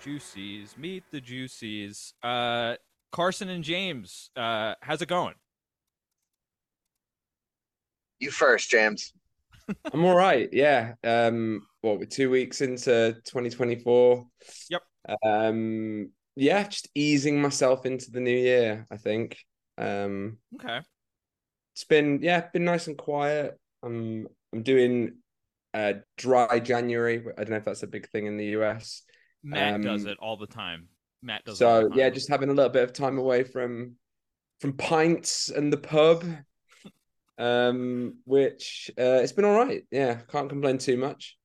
Juicies, meet the Juicies. Uh, Carson and James, uh, how's it going? You first, James. I'm all right. Yeah. Um, what we're two weeks into 2024. Yep. Um, yeah, just easing myself into the new year, I think. Um, Okay. it's been yeah, been nice and quiet. I'm I'm doing uh dry January. I don't know if that's a big thing in the US. Matt does Um, it all the time. Matt does. it all So the yeah, just having a little bit of time away from from pints and the pub. Um, which uh it's been all right. Yeah, can't complain too much.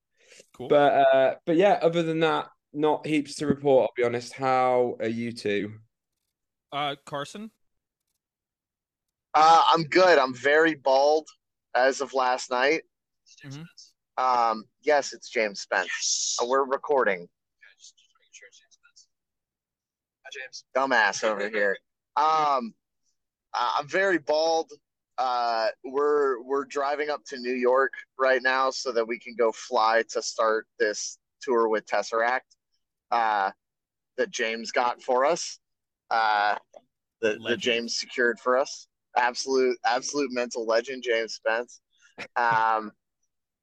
cool. But uh but yeah, other than that, not heaps to report, I'll be honest. How are you two? uh, Carson, Uh, I'm good. I'm very bald as of last night. Mhm. Um, yes, it's James Spence. Uh, we're recording. James. Dumbass over here. Um, I- I'm very bald. Uh, we're we're driving up to New York right now so that we can go fly to start this tour with Tesseract. Uh, that James got for us. Uh, that, the James secured for us. Absolute absolute mental legend, James Spence. Um,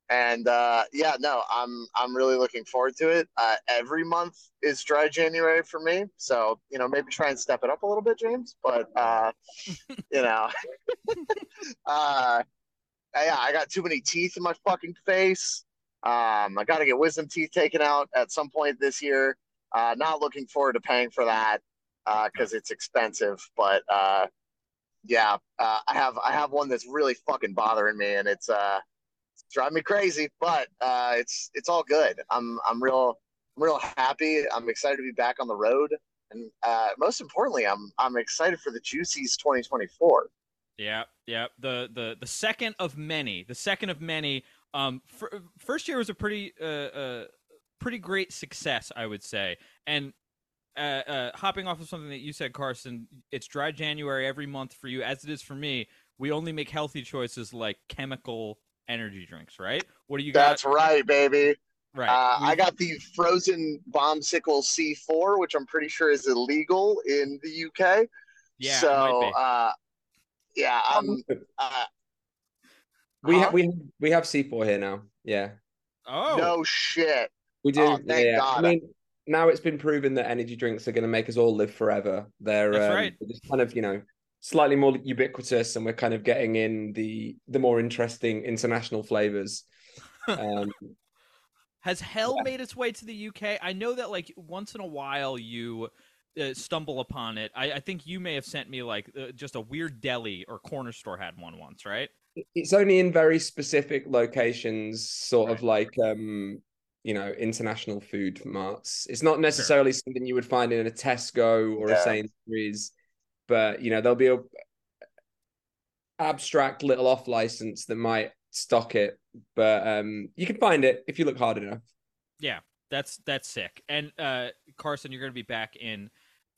and uh, yeah, no, I'm I'm really looking forward to it. Uh, every month is dry January for me, so you know maybe try and step it up a little bit, James. But uh, you know, uh, yeah, I got too many teeth in my fucking face. Um, I got to get wisdom teeth taken out at some point this year. Uh, not looking forward to paying for that because it's expensive. But uh, yeah, uh, I have I have one that's really fucking bothering me, and it's uh driving me crazy. But uh, it's it's all good. I'm I'm real I'm real happy. I'm excited to be back on the road, and uh, most importantly, I'm I'm excited for the Juicies 2024. Yeah, yeah. The the the second of many. The second of many. Um, fir- first year was a pretty uh, uh pretty great success, I would say. And uh, uh, hopping off of something that you said, Carson, it's dry January every month for you, as it is for me. We only make healthy choices like chemical energy drinks, right? What do you got? That's right, baby. right. Uh, I got the frozen bombsicle C4, which I'm pretty sure is illegal in the UK. yeah. so uh, yeah, I'm. Uh, we huh? have we have we have C4 here now. Yeah. oh, No shit. We do. Oh, thank yeah. God. I mean, now it's been proven that energy drinks are going to make us all live forever. They're That's um, right. they're just kind of you know slightly more ubiquitous, and we're kind of getting in the the more interesting international flavors. Um, Has hell made its way to the UK? I know that like once in a while you uh, stumble upon it. I, I think you may have sent me like uh, just a weird deli or corner store had one once, right? it's only in very specific locations, sort of like um, you know, international food marts. It's not necessarily something you would find in a Tesco or a Sainsbury's, but you know, there'll be a abstract little off license that might stock it, but um, you can find it if you look hard enough. Yeah, that's that's sick. And uh, Carson, you're gonna be back in.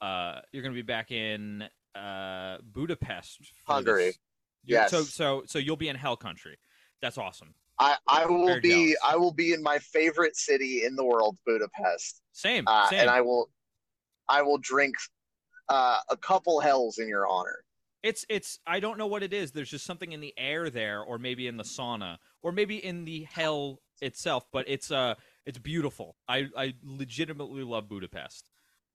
Uh, you're gonna be back in uh, Budapest, Hungary. this- You're- So so so you'll be in Hell Country. That's awesome. I, I will Very be jealous. I will be in my favorite city in the world, Budapest, Same. uh, same. and I will I will drink uh, a couple hells in your honor. It's it's I don't know what it is. There's just something in the air there, or maybe in the sauna, or maybe in the hell itself. But it's uh it's beautiful. I I legitimately love Budapest.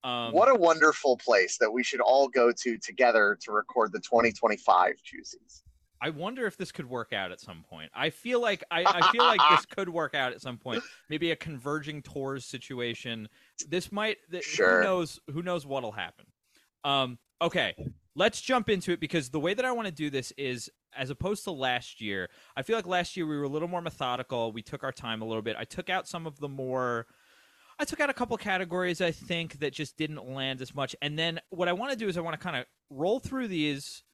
Um, what a wonderful place that we should all go to together to record the 2025 Juicies. I wonder if this could work out at some point. I feel like I, I feel like this could work out at some point. Maybe a converging tours situation. This might. Th- Sure. Who knows? Who knows what'll happen? Um. Okay. Let's jump into it because the way that I want to do this is, as opposed to last year, I feel like last year we were a little more methodical. We took our time a little bit. I took out some of the more. I took out a couple categories I think that just didn't land as much. And then what I want to do is I want to kind of roll through these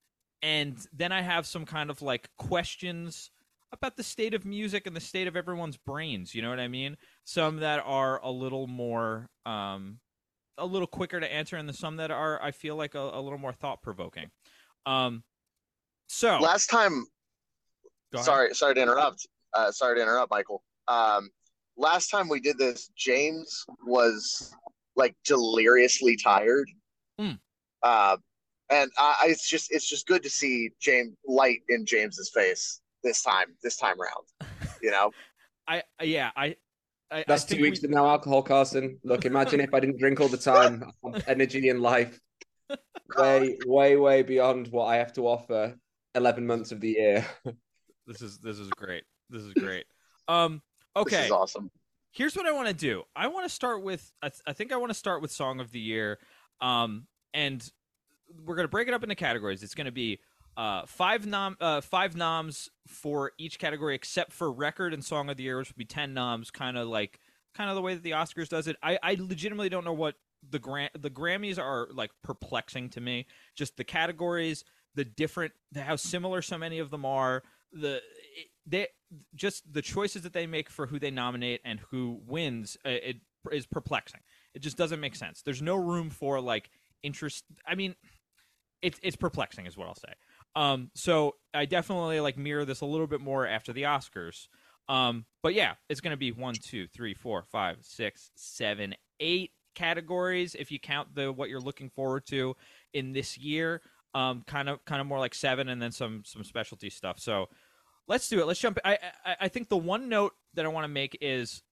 and then I have some kind of like questions about the state of music and the state of everyone's brains. You know what I mean? Some that are a little more, um, a little quicker to answer, and the some that are I feel like a, a little more thought provoking. Um, so last time, sorry, sorry to interrupt. Uh, sorry to interrupt, Michael. Um, last time we did this, James was like deliriously tired. Mm. Uh, and I, it's just it's just good to see James light in James's face this time this time around. You know, I yeah I. I That's I two weeks we... with no alcohol, Carson. Look, imagine if I didn't drink all the time. energy in life, way, way, way beyond what I have to offer. Eleven months of the year. this is this is great. This is great. Um, okay, this is awesome. Here's what I want to do. I want to start with. I, th- I think I want to start with song of the year. Um, and we're gonna break it up into categories. It's gonna be uh, five nom uh, five noms for each category except for record and song of the year, which would be ten noms, kind of like kind of the way that the Oscars does it. I, I legitimately don't know what the Gra- the Grammys are like perplexing to me. Just the categories, the different, how similar so many of them are. The they just the choices that they make for who they nominate and who wins. Uh, it is perplexing. It just doesn't make sense. There's no room for like interest. I mean, it's it's perplexing, is what I'll say. Um, so I definitely like mirror this a little bit more after the Oscars. Um, but yeah, it's going to be one, two, three, four, five, six, seven, eight categories if you count the what you're looking forward to in this year. Um, kind of kind of more like seven, and then some some specialty stuff. So let's do it. Let's jump. I I, I think the one note that I want to make is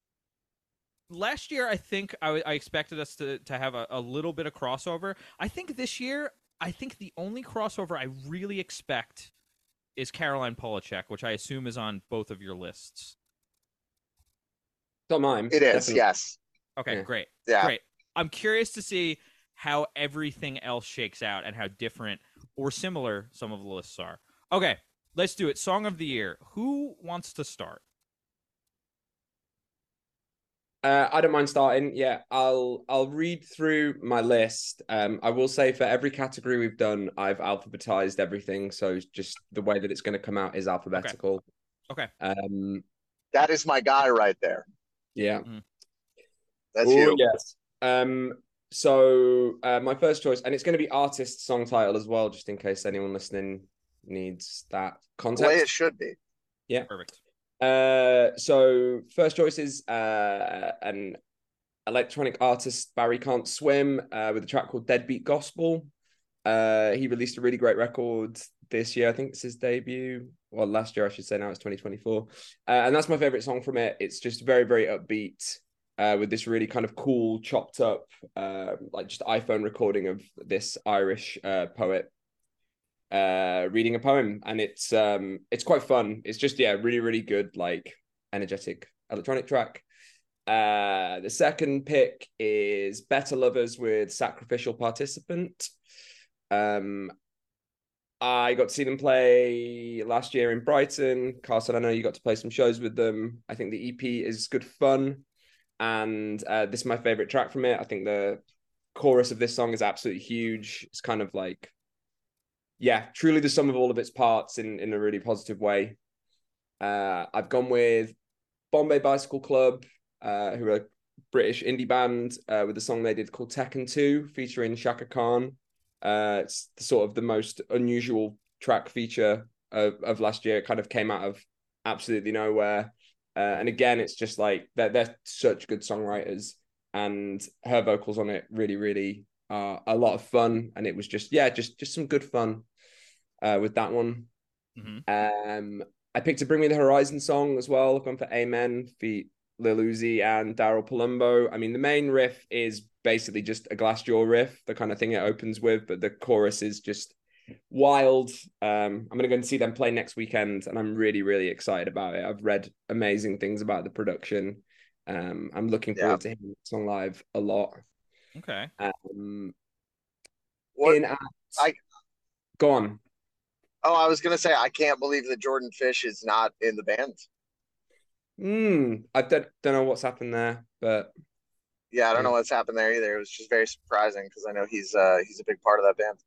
last year I think I, I expected us to to have a, a little bit of crossover. I think this year I think the only crossover I really expect is Caroline Polachek, which I assume is on both of your lists. Don't mine. It is, definitely. yes. Okay, yeah. great. Yeah. Great. I'm curious to see how everything else shakes out and how different or similar some of the lists are. Okay, let's do it. Song of the year. Who wants to start? Uh, I don't mind starting. Yeah, I'll I'll read through my list. Um, I will say for every category we've done, I've alphabetized everything. So just the way that it's going to come out is alphabetical. Okay. okay. Um, that is my guy right there. Yeah. Mm. That's Ooh, you. Yes. Um. So uh, my first choice, and it's going to be artist song title as well, just in case anyone listening needs that context. The way it should be. Yeah. Perfect. Uh, so first choice is uh, an electronic artist Barry Can't Swim uh, with a track called Deadbeat Gospel. Uh, he released a really great record this year. I think it's his debut. Well, last year I should say. Now it's 2024, uh, and that's my favorite song from it. It's just very very upbeat. Uh, with this really kind of cool, chopped up, uh, like just iPhone recording of this Irish uh, poet uh reading a poem and it's um it's quite fun. It's just yeah really really good like energetic electronic track. Uh the second pick is better lovers with sacrificial participant. Um i got to see them play last year in brighton. Carson i know you got to play some shows with them. I think the ep is good fun. And uh, this is my favorite track from it. I think the chorus of this song is absolutely huge. It's kind of like yeah, truly the sum of all of its parts in in a really positive way. Uh, I've gone with Bombay Bicycle Club, uh, who are a British indie band uh, with a song they did called Tekken 2 featuring Chaka Khan. Uh, it's sort of the most unusual track feature of, of last year. It kind of came out of absolutely nowhere. Uh, and again, it's just like they're, they're such good songwriters, and her vocals on it really, really are a lot of fun. And it was just, yeah, just just some good fun uh, with that one. Mm-hmm. Um, I picked a Bring Me the Horizon song as well. Gone for Amen, feat Lil Uzi and Daryl Palumbo. I mean, the main riff is basically just a Glassjaw riff, the kind of thing it opens with, but the chorus is just wild. Um, I'm gonna go and see them play next weekend, and I'm really, really excited about it. I've read amazing things about the production. Um, I'm looking forward yeah. to hearing the song live a lot. Okay. Um, what, in I go on. Oh, I was gonna say I can't believe that Jordan Fish is not in the band. Hmm. I don't, don't know what's happened there, but yeah, I don't know what's happened there either. It was just very surprising because I know he's uh he's a big part of that band.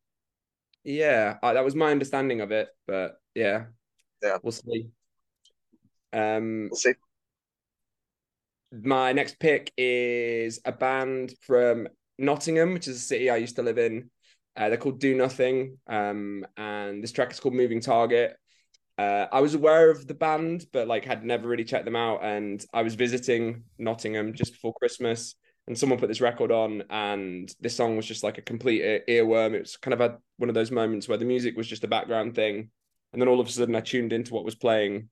Yeah, I, that was my understanding of it, but yeah, Yeah. we'll see. Um, We'll see. My next pick is a band from Nottingham, which is a city I used to live in. Uh, they're called Do Nothing, um, and this track is called Moving Target. Uh, I was aware of the band, but like had never really checked them out. And I was visiting Nottingham just before Christmas, and someone put this record on, and this song was just like a complete earworm. It was kind of had one of those moments where the music was just a background thing, and then all of a sudden I tuned into what was playing,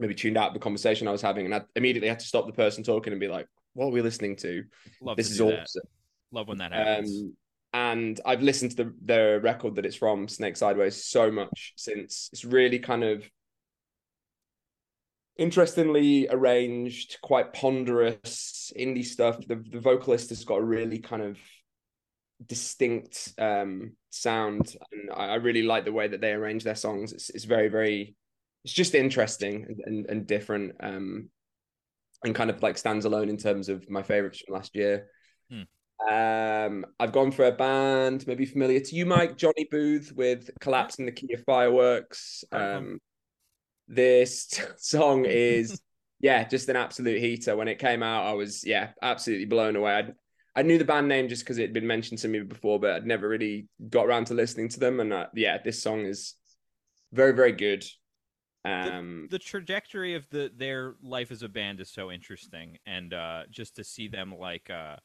maybe tuned out the conversation I was having, and I immediately had to stop the person talking and be like, "What are we listening to? Love this to is do that. awesome." Love when that happens. Um, and I've listened to the the record that it's from, Snake Sideways, so much since it's really kind of interestingly arranged, quite ponderous indie stuff. The the vocalist has got a really kind of distinct um sound and I, I really like the way that they arrange their songs. It's it's very, very it's just interesting and, and, and different. Um and kind of like stands alone in terms of my favorites from last year. Um, I've gone for a band maybe familiar to you, Mike, Johnny Booth with "Collapse in the Key of Fireworks." Um, this song is, yeah, just an absolute heater. When it came out, I was yeah, absolutely blown away. I I knew the band name just because it had been mentioned to me before, but I'd never really got around to listening to them. And uh, yeah, this song is very very good. Um, the trajectory of the their life as a band is so interesting and uh just to see them like uh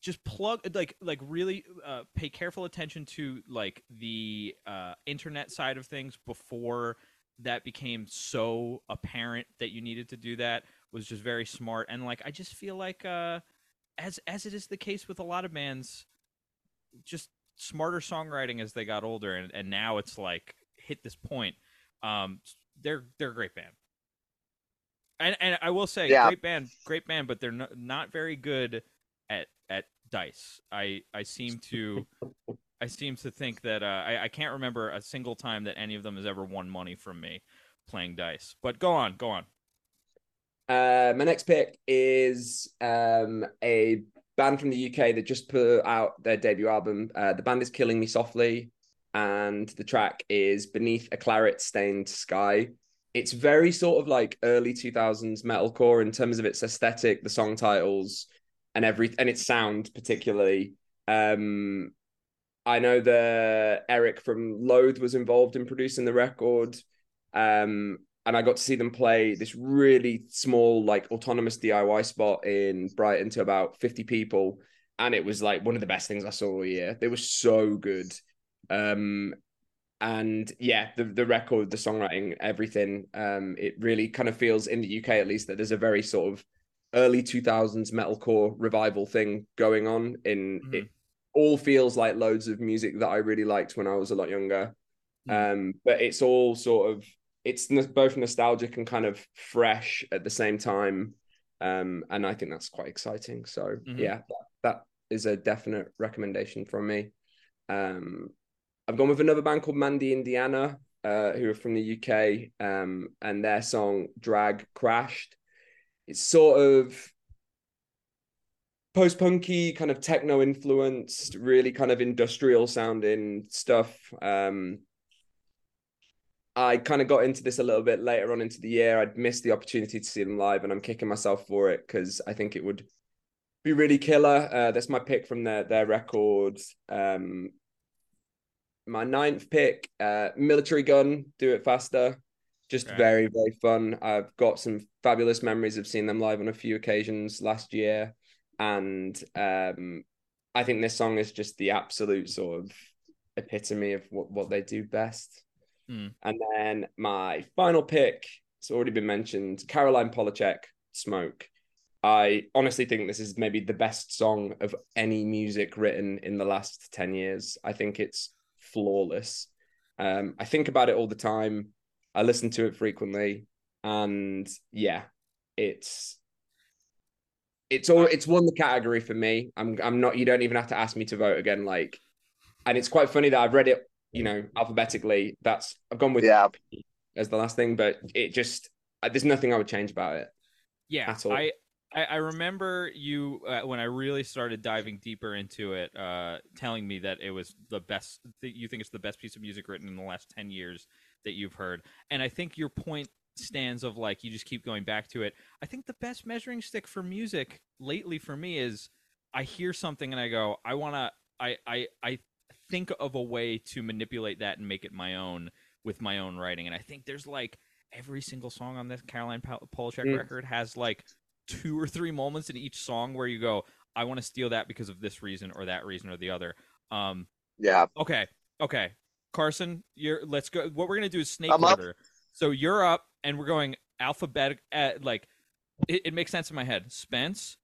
just plug like like really uh pay careful attention to like the uh internet side of things before that became so apparent that you needed to do that was just very smart. And like I just feel like uh as as it is the case with a lot of bands just smarter songwriting as they got older and, and now it's like hit this point. Um they're they're a great band. And and I will say, Yeah. great band, great band, but they're not, not very good at at dice. I I seem to I seem to think that uh, I I can't remember a single time that any of them has ever won money from me playing dice. But go on, go on. Uh, my next pick is um, a band from the UK that just put out their debut album. Uh, the band is Killing Me Softly, and the track is Beneath a Claret Stained Sky. It's very sort of like early 2000s metalcore in terms of its aesthetic, the song titles, and every and its sound particularly. Um, I know that Eric from Loathe was involved in producing the record. Um, and I got to see them play this really small, like autonomous DIY spot in Brighton to about 50 people. And it was like one of the best things I saw all year. They were so good. Um, and yeah, the the record, the songwriting, everything, um, it really kind of feels in the UK at least that there's a very sort of early 2000s metalcore revival thing going on in Mhm. it all feels like loads of music that I really liked when I was a lot younger. Um, but it's all sort of it's both nostalgic and kind of fresh at the same time. Um, and I think that's quite exciting. So Mhm. yeah, that, that is a definite recommendation from me. Um, I've gone with another band called Mandy Indiana, uh, who are from the UK, um, and their song "Drag Crashed." It's sort of post-punky, kind of techno influenced, really kind of industrial sounding stuff. Um, I kind of got into this a little bit later on into the year. I'd missed the opportunity to see them live, and I'm kicking myself for it because I think it would be really killer. Uh, that's my pick from their their record. Um, my ninth pick, uh, Militarie Gun, Do It Faster. Just very very fun. I've got some fabulous memories of seeing them live on a few occasions last year, and um, I think this song is just the absolute sort of epitome of what what they do best. Hmm. And then my final pick, it's already been mentioned, Caroline Polachek, Smoke. I honestly think this is maybe the best song of any music written in the last 10 years. I think it's flawless. Um, I think about it all the time. I listen to it frequently. And yeah, it's it's all it's won the category for me. I'm I'm not you don't even have to ask me to vote again. Like and it's quite funny that I've read it, you know, alphabetically. That's I've gone with Yeah. as the last thing, but it just there's nothing I would change about it. Yeah, At all. I I, I remember you uh, when I really started diving deeper into it, uh, telling me that it was the best. That you think it's the best piece of music written in the last ten years that you've heard, and I think your point stands of like you just keep going back to it. I think the best measuring stick for music lately for me is I hear something and I go, I want to, I, I, I think of a way to manipulate that and make it my own with my own writing, and I think there's like every single song on this Caroline Polachek mm. record has like two or three moments in each song where you go, I want to steal that because of this reason or that reason or the other. Um, yeah. Okay. Okay. Carson, you're let's go. What we're gonna do is snake I'm order. Up. So you're up, and we're going alphabetic. At, like it, it makes sense in my head. Spence,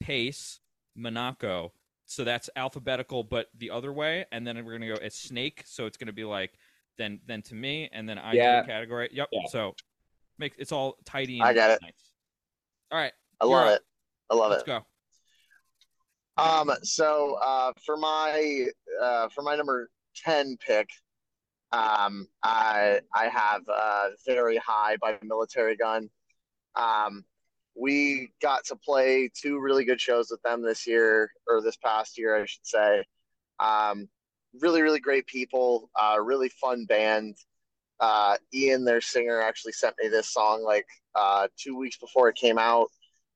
Pace, Monaco. So that's alphabetical, but the other way, and then we're gonna go as snake. So it's gonna be like then then to me, and then I yeah. category. Yep. Yeah. So make it's all tidy. I got it. Nice. All right. I love it. I love Let's it. Let's go. Um, so uh, for my uh, for my number ten pick, um, I I have uh, very high by Militarie Gun. Um, we got to play two really good shows with them this year or this past year, I should say. Um, really, really great people. Uh, really fun band. Uh, Ian, their singer, actually sent me this song like uh, two weeks before it came out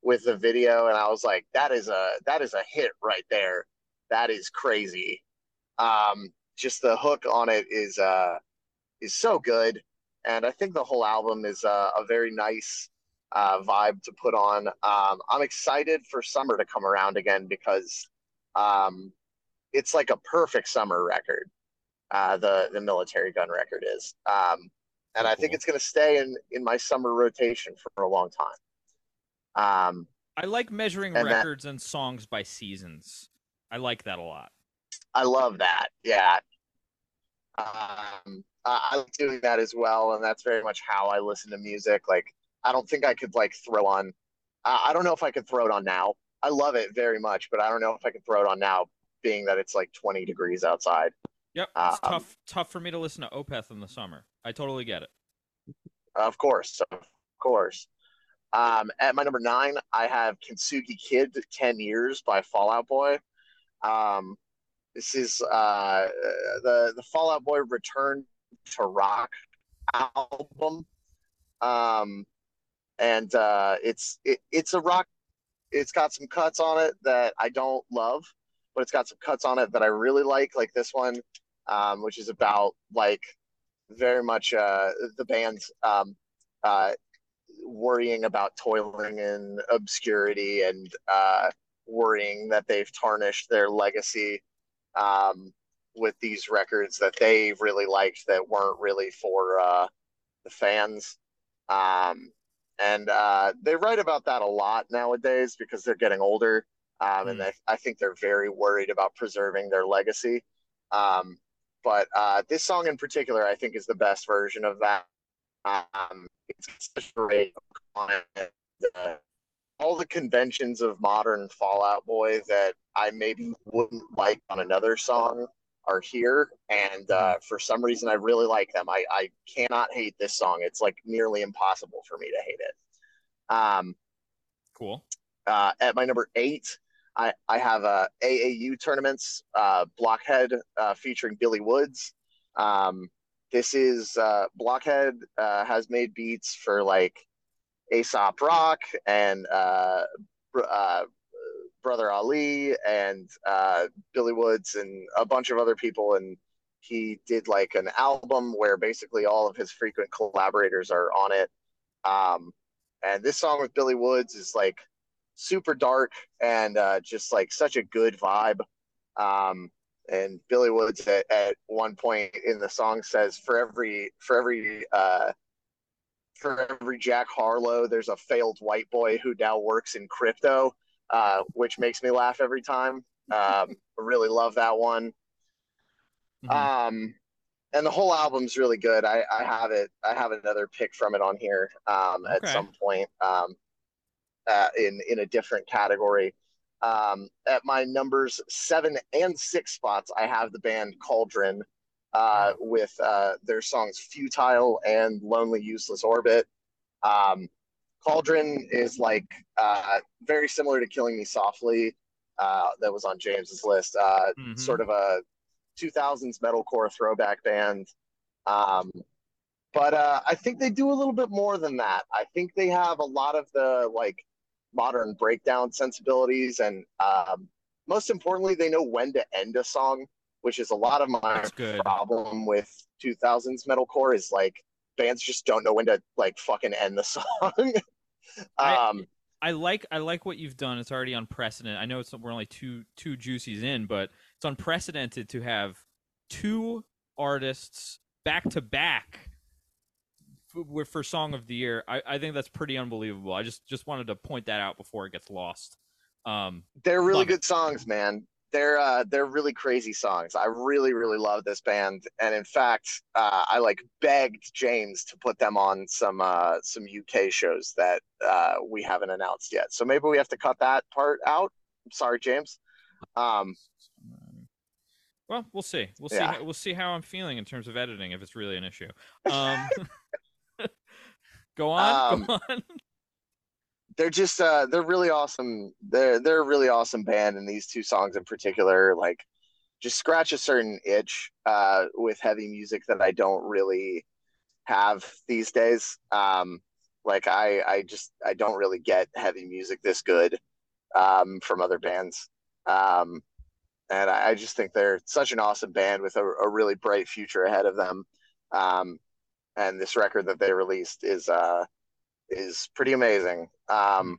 with the video, and I was like, "That is a that is a hit right there. That is crazy." Um, just the hook on it is uh, is so good, and I think the whole album is uh, a very nice uh, vibe to put on. Um, I'm excited for summer to come around again because um, it's like a perfect summer record. Uh, the the militarie Gun record is, um, and I think it's going to stay in in my summer rotation for a long time. Um, I like measuring and records that, and songs by seasons. I like that a lot. I love that. Yeah. Um, I like doing that as well, and that's very much how I listen to music. Like, I don't think I could like throw on. Uh, I don't know if I could throw it on now. I love it very much, but I don't know if I could throw it on now, being that it's like 20 degrees outside. Yep, it's um, tough tough for me to listen to Opeth in the summer. I totally get it. Of course, of course. Um, at my number nine, I have Kintsugi Kid 10 Years by Fall Out Boy. Um, this is uh, the, the Fall Out Boy Return to Rock album. Um, and uh, it's it, it's a rock. It's got some cuts on it that I don't love, but it's got some cuts on it that I really like, like this one, um, which is about like very much uh, the band's um, uh, worrying about toiling in obscurity and uh, worrying that they've tarnished their legacy um, with these records that they really liked that weren't really for uh, the fans. Um, and uh, they write about that a lot nowadays because they're getting older. Um. And hmm. they, I think they're very worried about preserving their legacy. Um, but uh, this song in particular, I think, is the best version of that. Um, it's such a great uh, all the conventions of modern Fall Out Boy that I maybe wouldn't like on another song are here, and uh, mm-hmm. for some reason I really like them. I, I cannot hate this song. It's like nearly impossible for me to hate it. Um, cool. Uh, at my number eight, I, I have uh, AAU tournaments, uh, Blockhead uh, featuring Billy Woods. Um, this is uh, Blockhead uh, has made beats for like Aesop Rock and uh, uh, Brother Ali and uh, Billy Woods and a bunch of other people. And he did like an album where basically all of his frequent collaborators are on it. Um, and this song with Billy Woods is like super dark and uh, just like such a good vibe. Um, and Billy Woods at, at one point in the song says, "For every for every uh, for every Jack Harlow, there's a failed white boy who now works in crypto, uh, which makes me laugh every time. Um, I really love that one. Mm-hmm. Um, and the whole album's really good. I, I have it. I have another pick from it on here um, okay. at some point um, uh, in in a different category. Um, at my numbers seven and six spots, I have the band Cauldron uh, with uh, their songs Futile and Lonely Useless Orbit. Um, Cauldron is like uh, very similar to Killing Me Softly, uh, that was on James's list. Uh, Mhm. Sort of a 2000s metalcore throwback band. Um, but uh, I think they do a little bit more than that. I think they have a lot of the like modern breakdown sensibilities, and um, most importantly, they know when to end a song, which is a lot of my problem with 2000s metalcore is like bands just don't know when to like fucking end the song. I- um, I like I like what you've done. It's already unprecedented. I know it's we're only two two juicies in, but it's unprecedented to have two artists back to back for, for song of the year. I, I think that's pretty unbelievable. I just just wanted to point that out before it gets lost. Um, they're really Love it. good songs, man. They're uh, they're really crazy songs. I really really love this band, and in fact, uh, I like begged James to put them on some uh, some UK shows that uh, we haven't announced yet. So maybe we have to cut that part out. I'm sorry, James. Um, well, we'll see. We'll see. How, we'll see how I'm feeling in terms of editing if it's really an issue. Um, go on. go on. they're just uh, they're really awesome. They're they're a really awesome band, and these two songs in particular, like, just scratch a certain itch uh, with heavy music that I don't really have these days. Um, like I I just I don't really get heavy music this good um, from other bands. Um, and I, I just think they're such an awesome band with a, a really bright future ahead of them. Um, and this record that they released is uh, is pretty amazing. Um,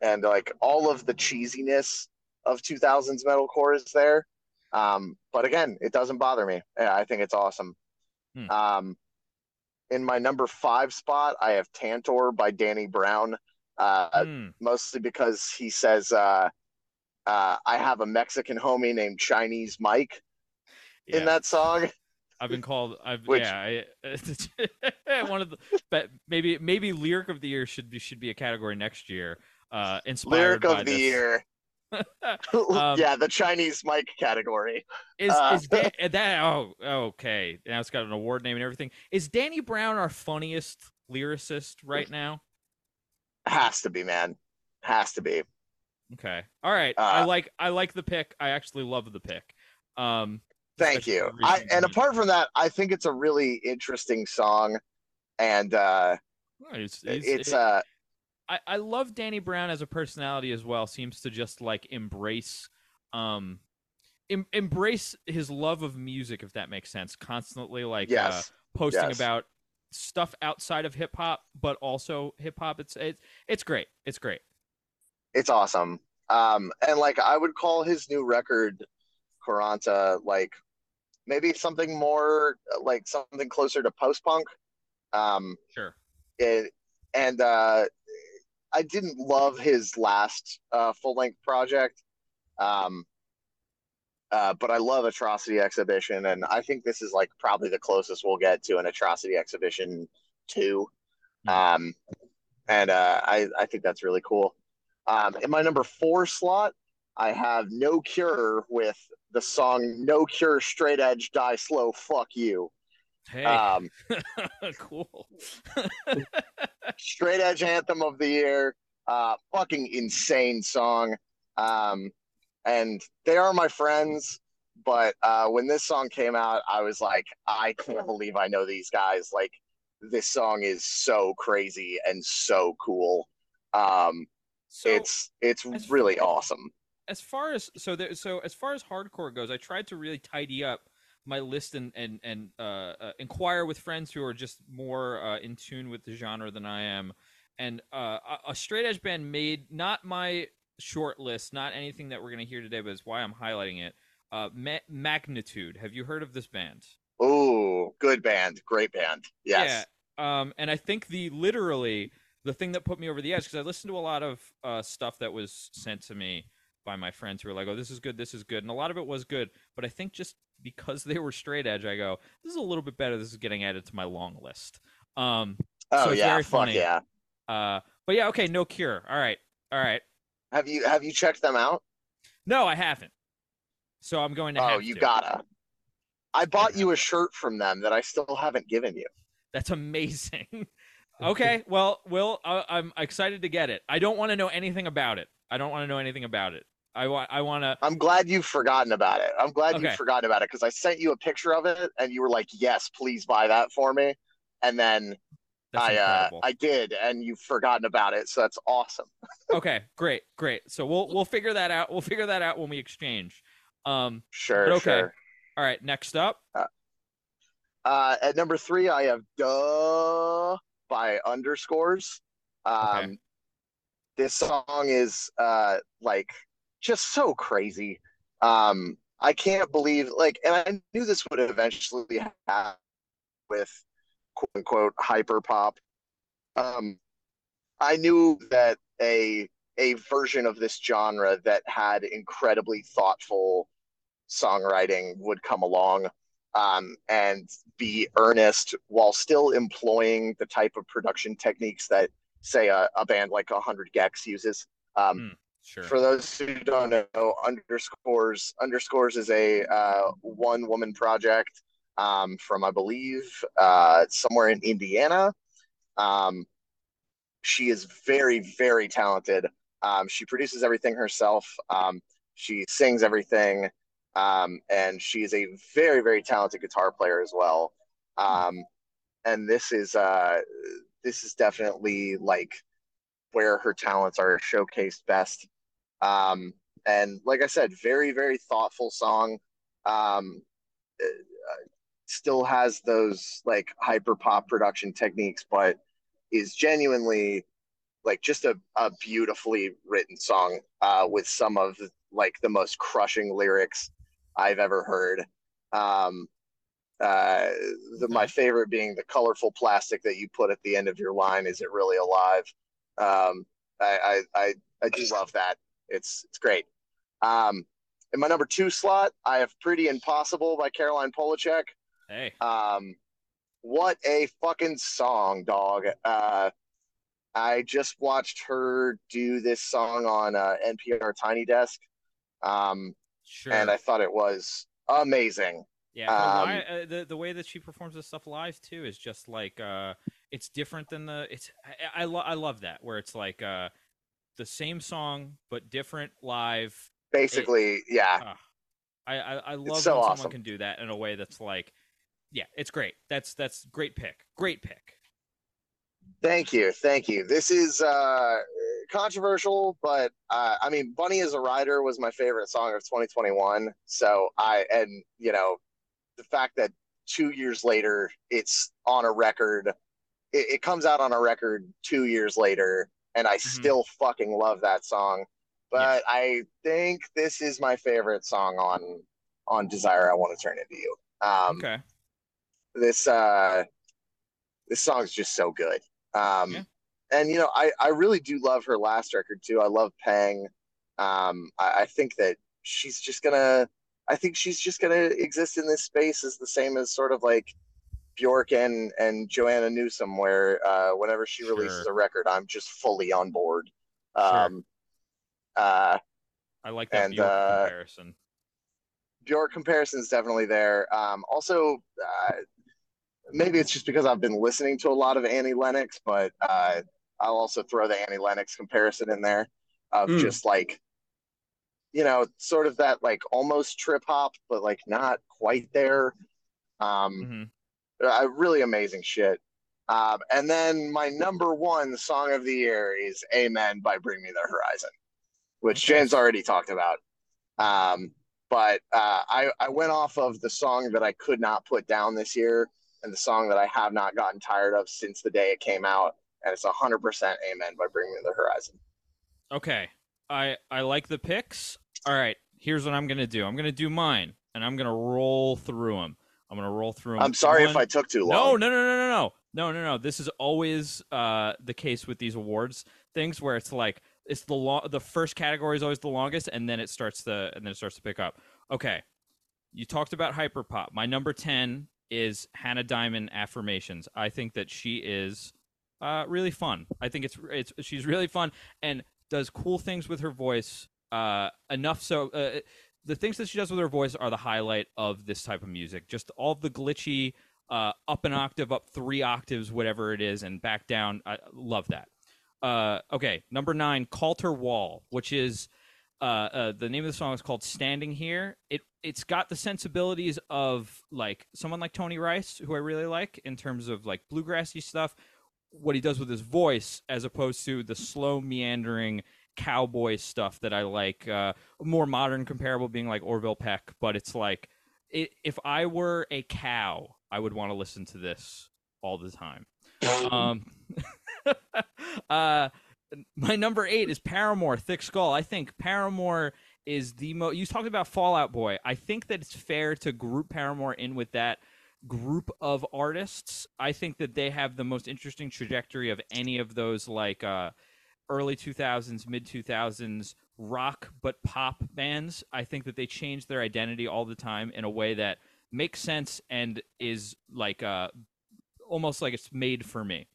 and like all of the cheesiness of 2000s metalcore is there. Um, but again, it doesn't bother me. Yeah, I think it's awesome. Hmm. Um, in my number five spot, I have Tantor by Danny Brown, uh, Hmm. mostly because he says, uh, uh, I have a Mexican homie named Chinese Mike Yeah. in that song. I've been called. I've Which- yeah. I, one of the but maybe maybe lyric of the year should be should be a category next year. Uh, inspired Lyric of the this. year. Um, yeah, the Chinese Mike category. Is Uh, is Dan, that oh okay now it's got an award name and everything. Is Danny Brown our funniest lyricist right now? Has to be, man. Has to be. Okay, all right. I Uh, like I like the pick. I actually love the pick. Um, Thank you. I, and apart from that, I think it's a really interesting song, and uh, it's, it's, it's it- uh, I, I love Danny Brown as a personality as well. Seems to just like embrace um em- embrace his love of music if that makes sense. Constantly like uh, posting yes. about stuff outside of hip hop but also hip hop. It's it's it's great. It's great. it's awesome. Um, and like I would call his new record, Quaranta, like maybe something more like something closer to post punk. Um, Sure. it, and uh, I didn't love his last uh, full length project, um, uh, but I love Atrocity Exhibition, and I think this is like probably the closest we'll get to an Atrocity Exhibition two, Hmm. um, and uh, I I think that's really cool. Um, in my number four slot, I have No Cure with the song "No Cure," Straight Edge, Die Slow, Fuck You. Hey. Um, cool. straight edge anthem of the year. Uh, fucking insane song. Um, and they are my friends. But uh, when this song came out, I was like, I can't believe I know these guys. Like, this song is so crazy and so cool. Um, so it's it's really far- awesome. As far as so there so as far as hardcore goes, I tried to really tidy up my list and and and uh, uh, inquire with friends who are just more uh, in tune with the genre than I am. And uh, a- a straight edge band made not my short list, not anything that we're gonna hear today, but it's why I'm highlighting it. Uh, Ma- Magnitude. Have you heard of this band? Oh, good band, great band. Yes. Yeah. Um, and I think the literally the thing that put me over the edge because I listened to a lot of uh, stuff that was sent to me by my friends who were like, "Oh, this is good, this is good," and a lot of it was good. But I think just because they were straight edge, I go, "This is a little bit better. This is getting added to my long list." Um, Oh So yeah, very fuck funny. yeah. uh, but yeah, okay, no cure. All right, all right. Have you have you checked them out? No, I haven't. So I'm going to. Oh, you to. gotta. I bought you a shirt from them that I still haven't given you. That's amazing. Okay, well, Will, I, I'm excited to get it. I don't want to know anything about it. I don't want to know anything about it. I want. I want to. I'm glad you've forgotten about it. I'm glad Okay. you've forgotten about it because I sent you a picture of it and you were like, "Yes, please buy that for me." And then That's I uh. I did, and you've forgotten about it. So that's awesome. okay, great, great. So we'll we'll figure that out. We'll figure that out when we exchange. Um. Sure, okay. sure. All right. Next up. Uh, at number three, I have "Duh" by Underscores. Um, Okay. This song is uh, like just so crazy. Um, I can't believe like, and I knew this would eventually happen with quote unquote hyper pop. Um, I knew that a a version of this genre that had incredibly thoughtful songwriting would come along um, and be earnest while still employing the type of production techniques that, say, a, a band like 100 gecs uses. Um, Sure. For those who don't know, underscores underscores is a uh, one woman project um, from I believe uh, somewhere in Indiana. Um, she is very very talented. Um, she produces everything herself. Um, she sings everything, um, and she is a very very talented guitar player as well. Um, and this is uh, this is definitely like where her talents are showcased best. Um, and like I said, very, very thoughtful song. Um, uh, still has those like hyper pop production techniques, but is genuinely like just a, a beautifully written song uh, with some of like the most crushing lyrics I've ever heard. Um, uh, the, my favorite being the colorful plastic that you put at the end of your line. Is it really alive? Um, I, I, I, I do love that. It's it's great. Um, in my number two slot, I have "Pretty Impossible" by Caroline Polachek. Hey. Um, what a fucking song, dog. Uh, I just watched her do this song on uh, NPR Tiny Desk, um, Sure. and I thought it was amazing. Yeah, Um, uh, the the way that she performs this stuff live too is just like uh, it's different than the it's I I, lo- I love that where it's like uh, the same song but different live. Basically, yeah, Ah, I I, I love so when awesome. someone can do that in a way that's like, yeah, it's great. That's that's great pick. Great pick. Thank you, thank you. This is uh, controversial, but uh, I mean, "Bunny Is a Rider" was my favorite song of 2021. So I, and you know, the fact that two years later it's on a record, it, it comes out on a record two years later, and I still fucking love that song. But I think this is my favorite song on on "Desire." I want to turn into you. Um, okay. this uh this song's just so good um Yeah. and you know i i really do love her last record too i love Pang. um I, I think that she's just gonna i think she's just gonna exist in this space as the same as sort of like bjork and and joanna newsom where uh whenever she releases a record i'm just fully on board Sure. um uh I like that and, Bjork uh, comparison. Bjork comparison is definitely there. Um, also, uh, maybe it's just because I've been listening to a lot of Annie Lennox, but uh, I'll also throw the Annie Lennox comparison in there of Mm. just like, you know, sort of that like almost trip hop, but like not quite there. Um, hmm uh, really amazing shit. Um, and then my number one song of the year is "Amen" by Bring Me the Horizon, which. James already talked about. Um, but uh, I, I went off of the song that I could not put down this year, and the song that I have not gotten tired of since the day it came out, and it's hundred percent "Amen" by Bring Me the Horizon. Okay. I I like the picks. All right. Here's what I'm gonna do. I'm gonna do mine, and I'm gonna roll through them. I'm gonna roll through 'em I'm sorry if I took too long. no, no, no, no, no, no, no, no. no. This is always uh, the case with these awards things, where it's like it's the long, the first category is always the longest, and then it starts to and then it starts to pick up. Okay, you talked about hyperpop. My number ten is Hannah Diamond Affirmations. I think that she is uh, really fun. I think it's it's she's really fun and does cool things with her voice. Uh, enough so. Uh, the things that she does with her voice are the highlight of this type of music. Just all the glitchy uh, up an octave, up three octaves, whatever it is, and back down. I love that. Uh, okay, number nine, Colter Wall, which is uh, uh, the name of the song is called "Standing Here." It it's got the sensibilities of like someone like Tony Rice, who I really like in terms of like bluegrassy stuff. What he does with his voice, as opposed to the slow meandering cowboy stuff that I like. Uh, more modern comparable being like Orville Peck, but it's like it, if I were a cow, I would want to listen to this all the time. Um, uh, my number eight is Paramore, Thick Skull. I think Paramore is the most. You talked about Fallout Boy. I think that it's fair to group Paramore in with that group of artists. I think that they have the most interesting trajectory of any of those like uh, early 2000s, mid 2000s rock but pop bands. I think that they change their identity all the time in a way that makes sense and is like uh, almost like it's made for me.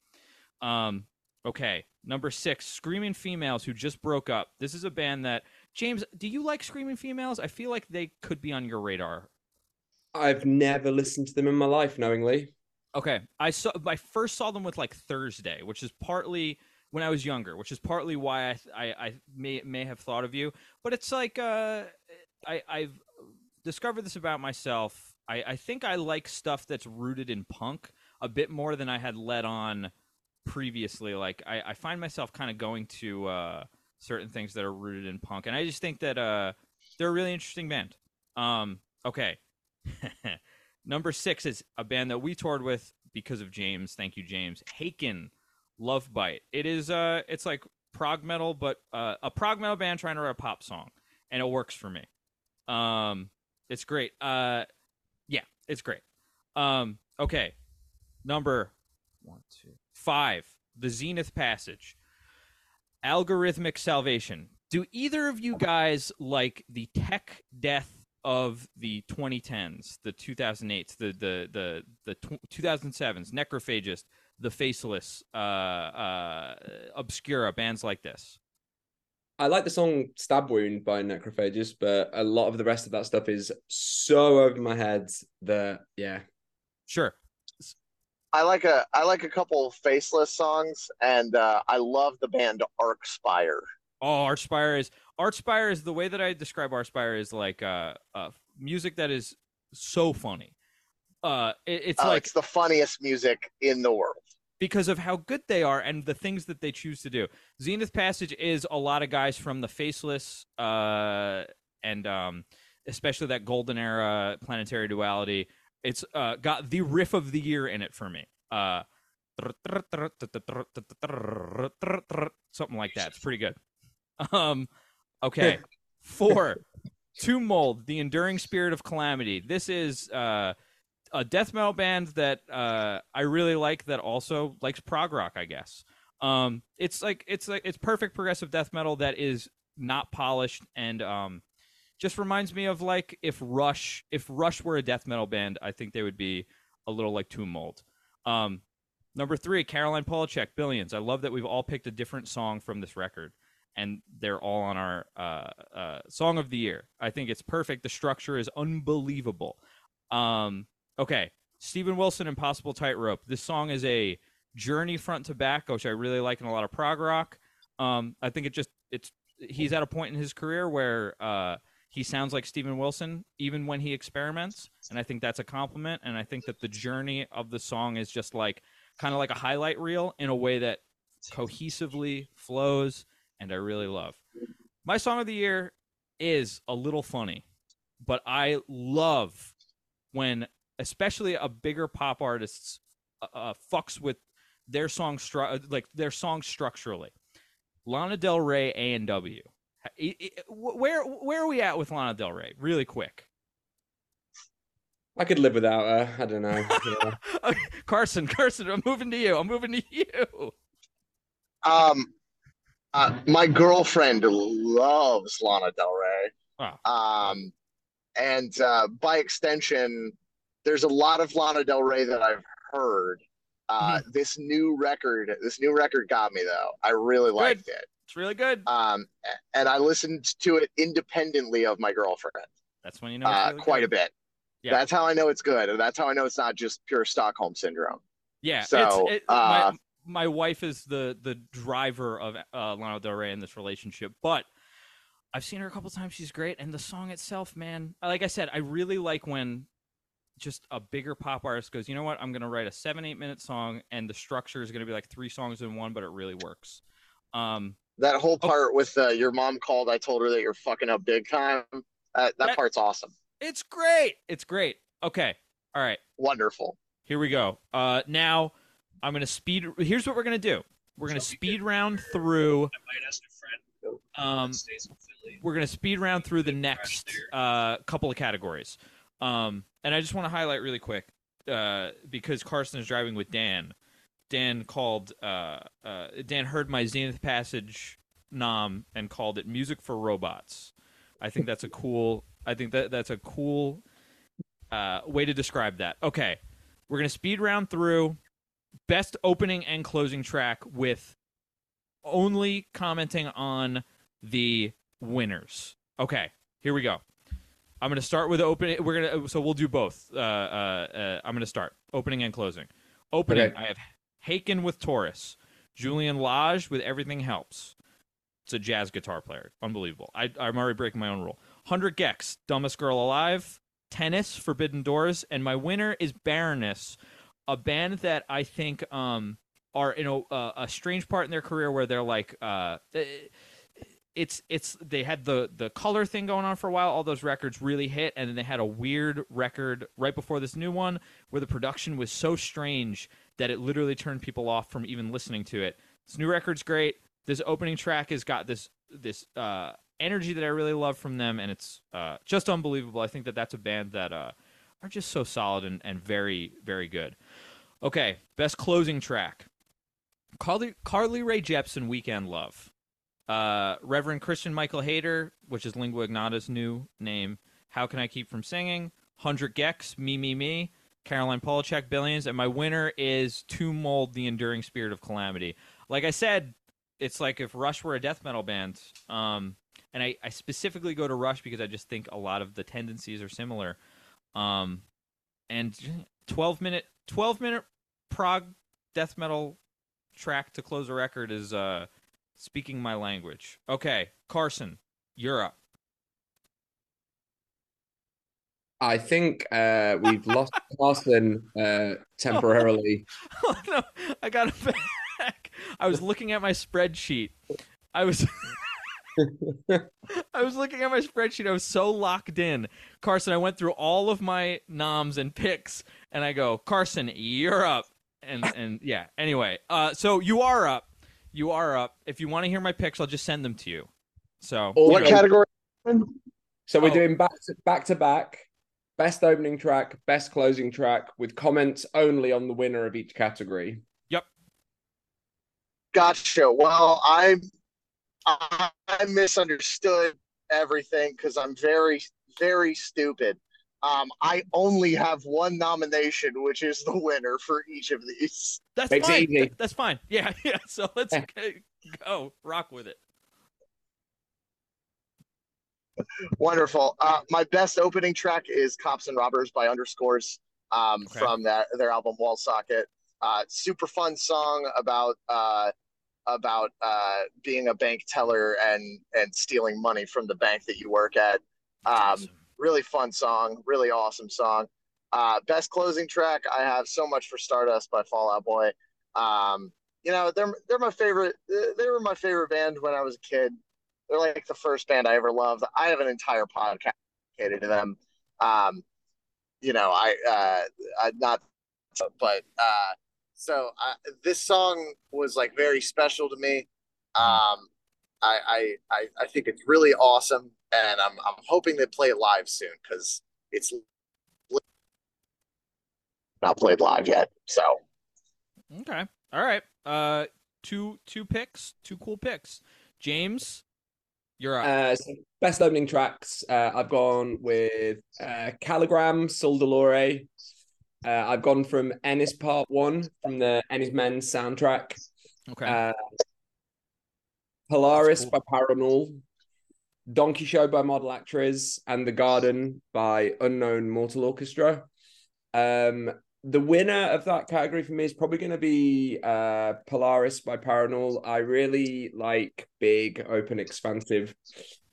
Um, okay, number six, Screaming Females, who just broke up. This is a band that James. Do you like Screaming Females? I feel like they could be on your radar. I've never listened to them in my life, knowingly. Okay, I saw. I first saw them with like Thursday, which is partly when I was younger, which is partly why I I, I may may have thought of you. But it's like uh, I I've discovered this about myself. I, I think I like stuff that's rooted in punk a bit more than I had let on previously. Like I, I find myself kind of going to uh, certain things that are rooted in punk, and I just think that uh, they're a really interesting band. Um, okay, number six is a band that we toured with because of James. Thank you, James. Haken, Love Bite. It is uh, it's like prog metal, but uh, a prog metal band trying to write a pop song, and it works for me. Um, it's great. Uh, yeah, it's great. Um, okay, number one, two, five, the Zenith Passage, Algorithmic Salvation. Do either of you guys like the tech death of the 2010s, the 2008s, the the the the 2007s, Necrophagist, the Faceless, uh, uh, Obscura, bands like this? I like the song Stab Wound by Necrophagist, but a lot of the rest of that stuff is so over my head that yeah. Sure. I like a I like a couple faceless songs, and uh, I love the band Archspire. Oh, Archspire is Archspire is the way that I describe Archspire is like uh, uh music that is so funny. Uh, it, it's uh, like it's the funniest music in the world because of how good they are and the things that they choose to do. Zenith Passage is a lot of guys from the Faceless, uh, and um, especially that golden era planetary duality it's uh, got the riff of the year in it for me. Uh, something like that. It's pretty good. Um, okay, four. Tomb Mold, the enduring spirit of calamity. This is uh, a death metal band that uh, I really like. That also likes prog rock, I guess. Um, it's like it's like it's perfect progressive death metal that is not polished and um, just reminds me of like if Rush if Rush were a death metal band, I think they would be a little like Tomb Mold. Um, number three, Caroline Polachek, Billions. I love that we've all picked a different song from this record, and they're all on our uh, uh, song of the year. I think it's perfect. The structure is unbelievable. Um, okay, Steven Wilson, Impossible Tightrope. This song is a journey front to back, which I really like in a lot of prog rock. Um, I think it just it's he's at a point in his career where uh, he sounds like Steven Wilson even when he experiments, and I think that's a compliment. And I think that the journey of the song is just like kind of like a highlight reel in a way that cohesively flows, and I really love. My song of the year is a little funny, but I love when, especially a bigger pop artists, uh, uh fucks with their song stru- like their song structurally. Lana Del Rey A and W where where are we at with Lana Del Rey? Really quick. I could live without her. I don't know. Yeah. Carson, Carson, I'm moving to you. I'm moving to you. Um, uh, my girlfriend loves Lana Del Rey. Oh. Um, and uh, by extension, there's a lot of Lana Del Rey that I've heard. Uh, mm-hmm. This new record, this new record got me though. I really Good. liked it. It's really good. Um, and I listened to it independently of my girlfriend. That's when you know uh, really quite good. a bit. Yeah. That's how I know it's good, and that's how I know it's not just pure Stockholm syndrome. Yeah, So, it's, it, uh, my my wife is the the driver of uh, Lana Del Rey in this relationship, but I've seen her a couple times. She's great, and the song itself, man. Like I said, I really like when just a bigger pop artist goes, you know what? I'm gonna write a seven eight minute song, and the structure is gonna be like three songs in one, but it really works. Um, That whole Oh. part with uh, your mom called, I told her that you're fucking up big time. Uh, that, That- part's awesome. it's great. It's great. Okay, all right. Wonderful. Here we go. Uh, now I'm gonna speed. Here's what we're gonna do. We're gonna speed round through. Um, we're gonna speed round through the next uh, couple of categories. Um, and I just want to highlight really quick uh, because Carson is driving with Dan. Dan called. Uh, uh, Dan heard my Zenith Passage nom and called it "Music for Robots." I think that's a cool. I think that that's a cool uh, way to describe that. Okay, we're gonna speed round through best opening and closing track with only commenting on the winners. Okay, here we go. I'm gonna start with opening. We're gonna so we'll do both. Uh, uh, uh, I'm gonna start opening and closing. Opening, Okay. I have Haken with Taurus, Julian Lage with Everything Helps. It's a jazz guitar player, unbelievable. I, I'm already breaking my own rule. Hundred gecs, Dumbest Girl Alive, Tennis, Forbidden Doors, and my winner is Baroness, a band that I think um are in a, a strange part in their career where they're like uh it's it's they had the the color thing going on for a while. All those records really hit and then they had a weird record right before this new one where the production was so strange that it literally turned people off from even listening to it. This new record's great. This opening track has got this this uh energy that i really love from them and it's uh just unbelievable. I think that that's a band that uh are just so solid and, and very very good. Okay best closing track. Carly Carly Rae Jepsen weekend love uh, Reverend Kristin Michael Hayter, which is Lingua Ignota's new name. How can I keep from singing? Hundred gecs, me me me. Caroline Polachek, Billions, and my winner is Tomb Mold, the Enduring Spirit of Calamity. Like I said, it's like if Rush were a death metal band. Um, and I, I specifically go to Rush because I just think a lot of the tendencies are similar. Um, and twelve minute twelve minute prog death metal track to close a record is uh speaking my language. Okay, Carson, you're up. I think uh, we've lost Carson uh, temporarily. Oh no, I got it back. I was looking at my spreadsheet. I was I was looking at my spreadsheet. I was so locked in. Carson, I went through all of my noms and picks and I go, "Carson, you're up." And and yeah, anyway. Uh so you are up. You are up. If you want to hear my picks, I'll just send them to you. So Or- What Okay. category? So we're Oh. doing back to, back to back, best opening track, best closing track, with comments only on the winner of each category. Yep. Gotcha. Well, I I, I misunderstood everything because I'm very very stupid. Um, I only have one nomination, which is the winner for each of these. That's Makes fine. easy. Th- That's fine. Yeah, yeah. So let's Yeah. g- go rock with it. Wonderful. Uh, my best opening track is "Cops and Robbers" by Underscores um, Okay. from that their album Wall Socket. Uh, super fun song about uh, about uh, being a bank teller and and stealing money from the bank that you work at. Um, Awesome. Really fun song, really awesome song. Uh, best closing track, I have "So Much for Stardust" by Fallout Boy. Um, you know, they're they're my favorite. They were my favorite band when I was a kid. They're like the first band I ever loved. I have an entire podcast dedicated to them. Um, you know, I uh, I not, but uh, so I, this song was like very special to me. Um, I, I I I think it's really awesome, and I'm I'm hoping they play it live soon because it's not played live yet. So Okay. All right. Uh, two two picks, two cool picks. James, you're up. Uh, so best opening tracks, uh, I've gone with uh, Caligram, Sol Dolore. Uh, I've gone from Enys Part 1 from the Enys Men soundtrack. okay. Uh, Polaris That's by Parannoul. Donkey Show by Model/Actriz and The Garden by Unknown Mortal Orchestra. Um, the winner of that category for me is probably going to be uh, Polaris by Parannoul. I really like big, open, expansive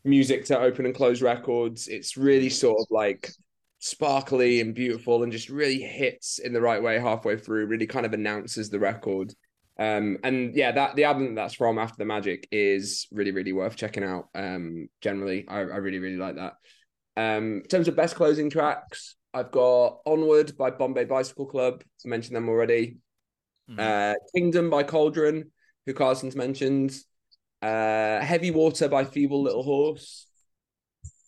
music to open and close records. It's really sort of like sparkly and beautiful and just really hits in the right way halfway through, really kind of announces the record. Um, and yeah, that the album that's from After the Magic is really, really worth checking out. Um, generally, I, I really, really like that. Um, in terms of best closing tracks, I've got Onward by Bombay Bicycle Club. I mentioned them already. Mm-hmm. Uh, Kingdom by Cauldron, who Carson's mentioned. Uh, Heavy Water by Feeble Little Horse.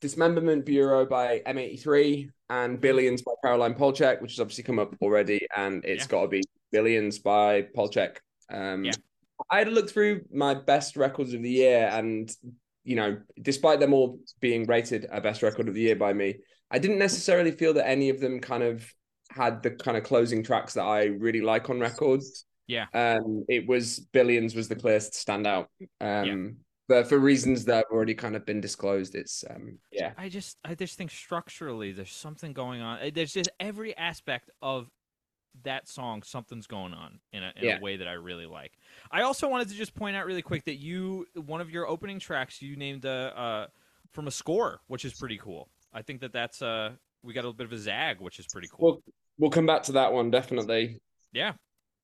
Dismemberment Bureau by M83 and Billions by Caroline Polachek, which has obviously come up already, and it's yeah. got to be Billions by Polachek. Um, yeah. I had to look through my best records of the year, and you know, despite them all being rated a best record of the year by me, I didn't necessarily feel that any of them kind of had the kind of closing tracks that I really like on records. Yeah. Um, it was Billions was the clearest standout. Um, yeah. but for reasons that have already kind of been disclosed, it's um, yeah. I just I just think structurally there's something going on. There's just every aspect of that song something's going on in, a, in yeah. a way that I really like. I also wanted to just point out really quick that you one of your opening tracks you named a, uh, from a score, which is pretty cool. I think that that's uh we got a little bit of a zag, which is pretty cool. We'll, we'll come back to that one definitely. Yeah.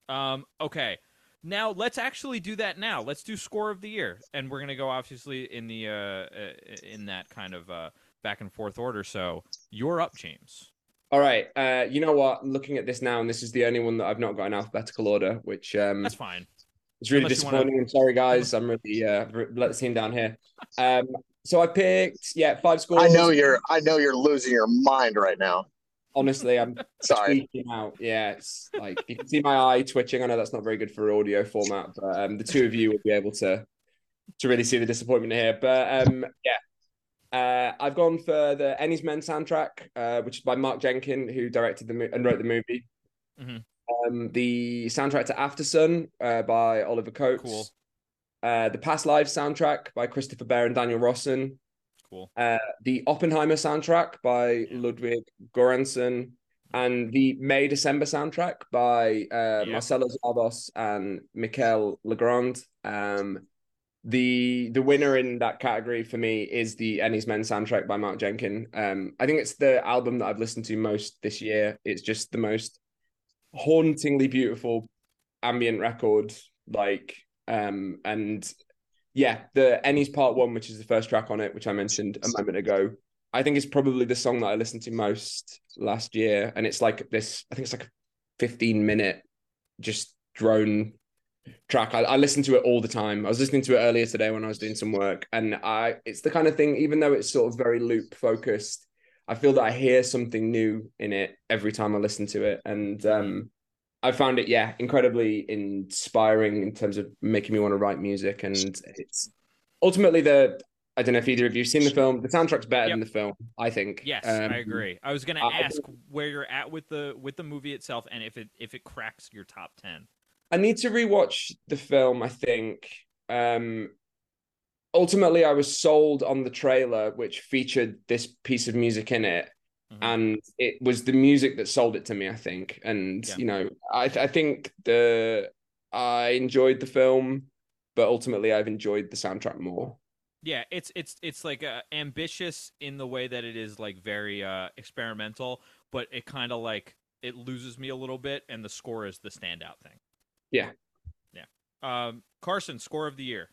Um. Okay. Now let's actually do that. Now let's do score of the year, and we're gonna go obviously in the uh, uh in that kind of uh back and forth order. So you're up, James. All right. Uh, you know what? looking at this now, and this is the only one that I've not got in alphabetical order, which um, that's fine. It's really Unless disappointing. Wanna... I'm sorry, guys. I'm really uh, let the team down here. Um, so I picked yeah five scores. I know you're I know you're losing your mind right now. Honestly, I'm sorry. out. Yeah, it's like you can see my eye twitching. I know that's not very good for audio format, but um, the two of you will be able to to really see the disappointment here. But um, yeah, uh, I've gone for the Enys Men soundtrack, uh, which is by Mark Jenkin, who directed the mo- and wrote the movie. Mm-hmm. Um, the soundtrack to Aftersun uh, by Oliver Coates. Cool. Uh, the Past Lives soundtrack by Christopher Bear and Daniel Rossen. Cool. Uh, the Oppenheimer soundtrack by Ludwig Göransson. And the May December soundtrack by uh, yeah. Marcelo Zarvos and Michael Legrand. Um, the the winner in that category for me is the Enys Men soundtrack by Mark Jenkin. Um, I think it's the album that I've listened to most this year. It's just the most hauntingly beautiful ambient record. Like, um, and yeah, the Enys Part One, which is the first track on it, which I mentioned a moment ago. I think it's probably the song that I listened to most last year, and it's like this. I think it's like a fifteen minute just drone track. I, I listen to it all the time. I was listening to it earlier today when I was doing some work, and I it's the kind of thing. Even though it's sort of very loop focused, I feel that I hear something new in it every time I listen to it, and um, I found it yeah incredibly inspiring in terms of making me want to write music, and it's ultimately the. I don't know if either of you have seen the film. The soundtrack's better yep. than the film, I think. Yes, um, I agree. I was going to ask where you're at with the with the movie itself, and if it if it cracks your top ten. I need to rewatch the film. I think. Um, ultimately, I was sold on the trailer, which featured this piece of music in it, mm-hmm. and it was the music that sold it to me. I think, and yeah. you know, I I think the I enjoyed the film, but ultimately, I've enjoyed the soundtrack more. Yeah, it's it's it's like uh, ambitious in the way that it is like very uh, experimental, but it kind of like it loses me a little bit, and the score is the standout thing. Yeah. Yeah. Um, Carson, score of the year.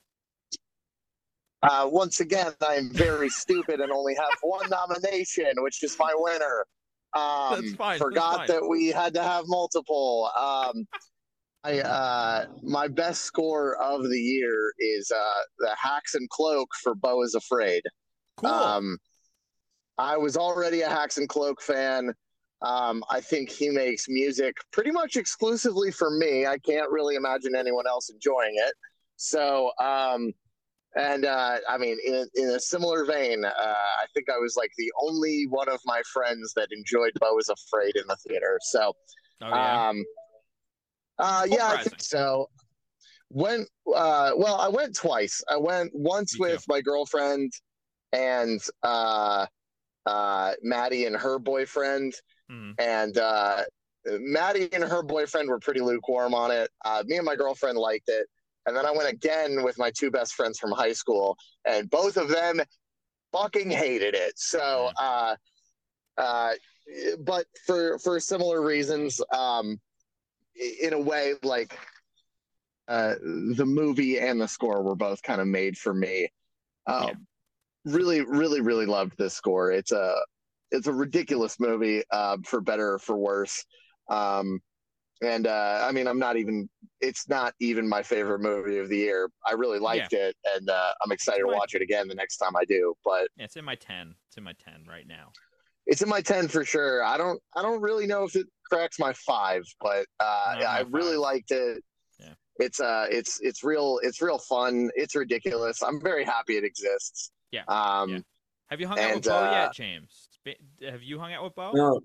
Uh, once again, I'm very stupid and only have one nomination, which is my winner. Um, That's fine. Forgot That's fine. that we had to have multiple. Um, I uh, my best score of the year is uh, the Haxan Cloak for Beau is Afraid. Cool. Um, I was already a Haxan Cloak fan. Um, I think he makes music pretty much exclusively for me. I can't really imagine anyone else enjoying it. So, um, and uh, I mean, in, in a similar vein, uh, I think I was like the only one of my friends that enjoyed Beau is Afraid in the theater. So, oh, yeah. Um, uh, yeah, I think so. Went uh, well. I went twice. I went once Me with too. my girlfriend and uh, uh, Maddie and her boyfriend, Mhm. and uh, Maddie and her boyfriend were pretty lukewarm on it. Uh, me and my girlfriend liked it, and then I went again with my two best friends from high school, and both of them fucking hated it. So, uh, uh, but for for similar reasons, um, in a way, like uh, the movie and the score were both kind of made for me. Um, Yeah. Really, really, really loved this score. It's a it's a ridiculous movie, uh, for better or for worse. Um, and uh, I mean, I'm not even. It's not even my favorite movie of the year. I really liked it, and uh, I'm excited to watch it again the next time I do. But Yeah, it's in my ten. It's in my ten right now. it's in my ten for sure. I don't. I don't really know if it cracks my five, but uh, yeah, I really five. liked it. Yeah. It's uh, it's it's real. It's real fun. It's ridiculous. I'm very happy it exists. Yeah. Um. Yeah. Have you hung out with And, Beau uh, yet, James? Sp- Have you hung out with Beau? No,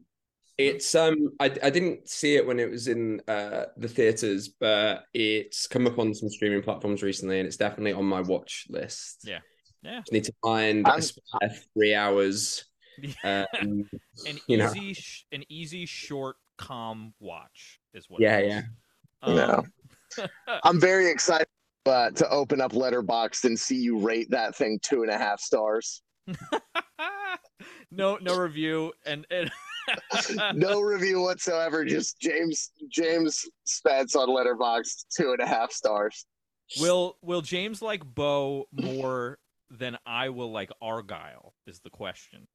it's um, I I didn't see it when it was in uh the theaters, but it's come up on some streaming platforms recently, and it's definitely on my watch list. Yeah. Yeah. Just need to find a spare three hours. Um, An you know. easy, sh- an easy, short, calm watch is what. Yeah, it is. yeah. Um, Yeah. I'm very excited uh, to open up Letterboxd and see you rate that thing two and a half stars. no, no review, and, and no review whatsoever. Just James James Spence on Letterboxd, two and a half stars. will will James like Beau more than I will like Argylle? Is the question.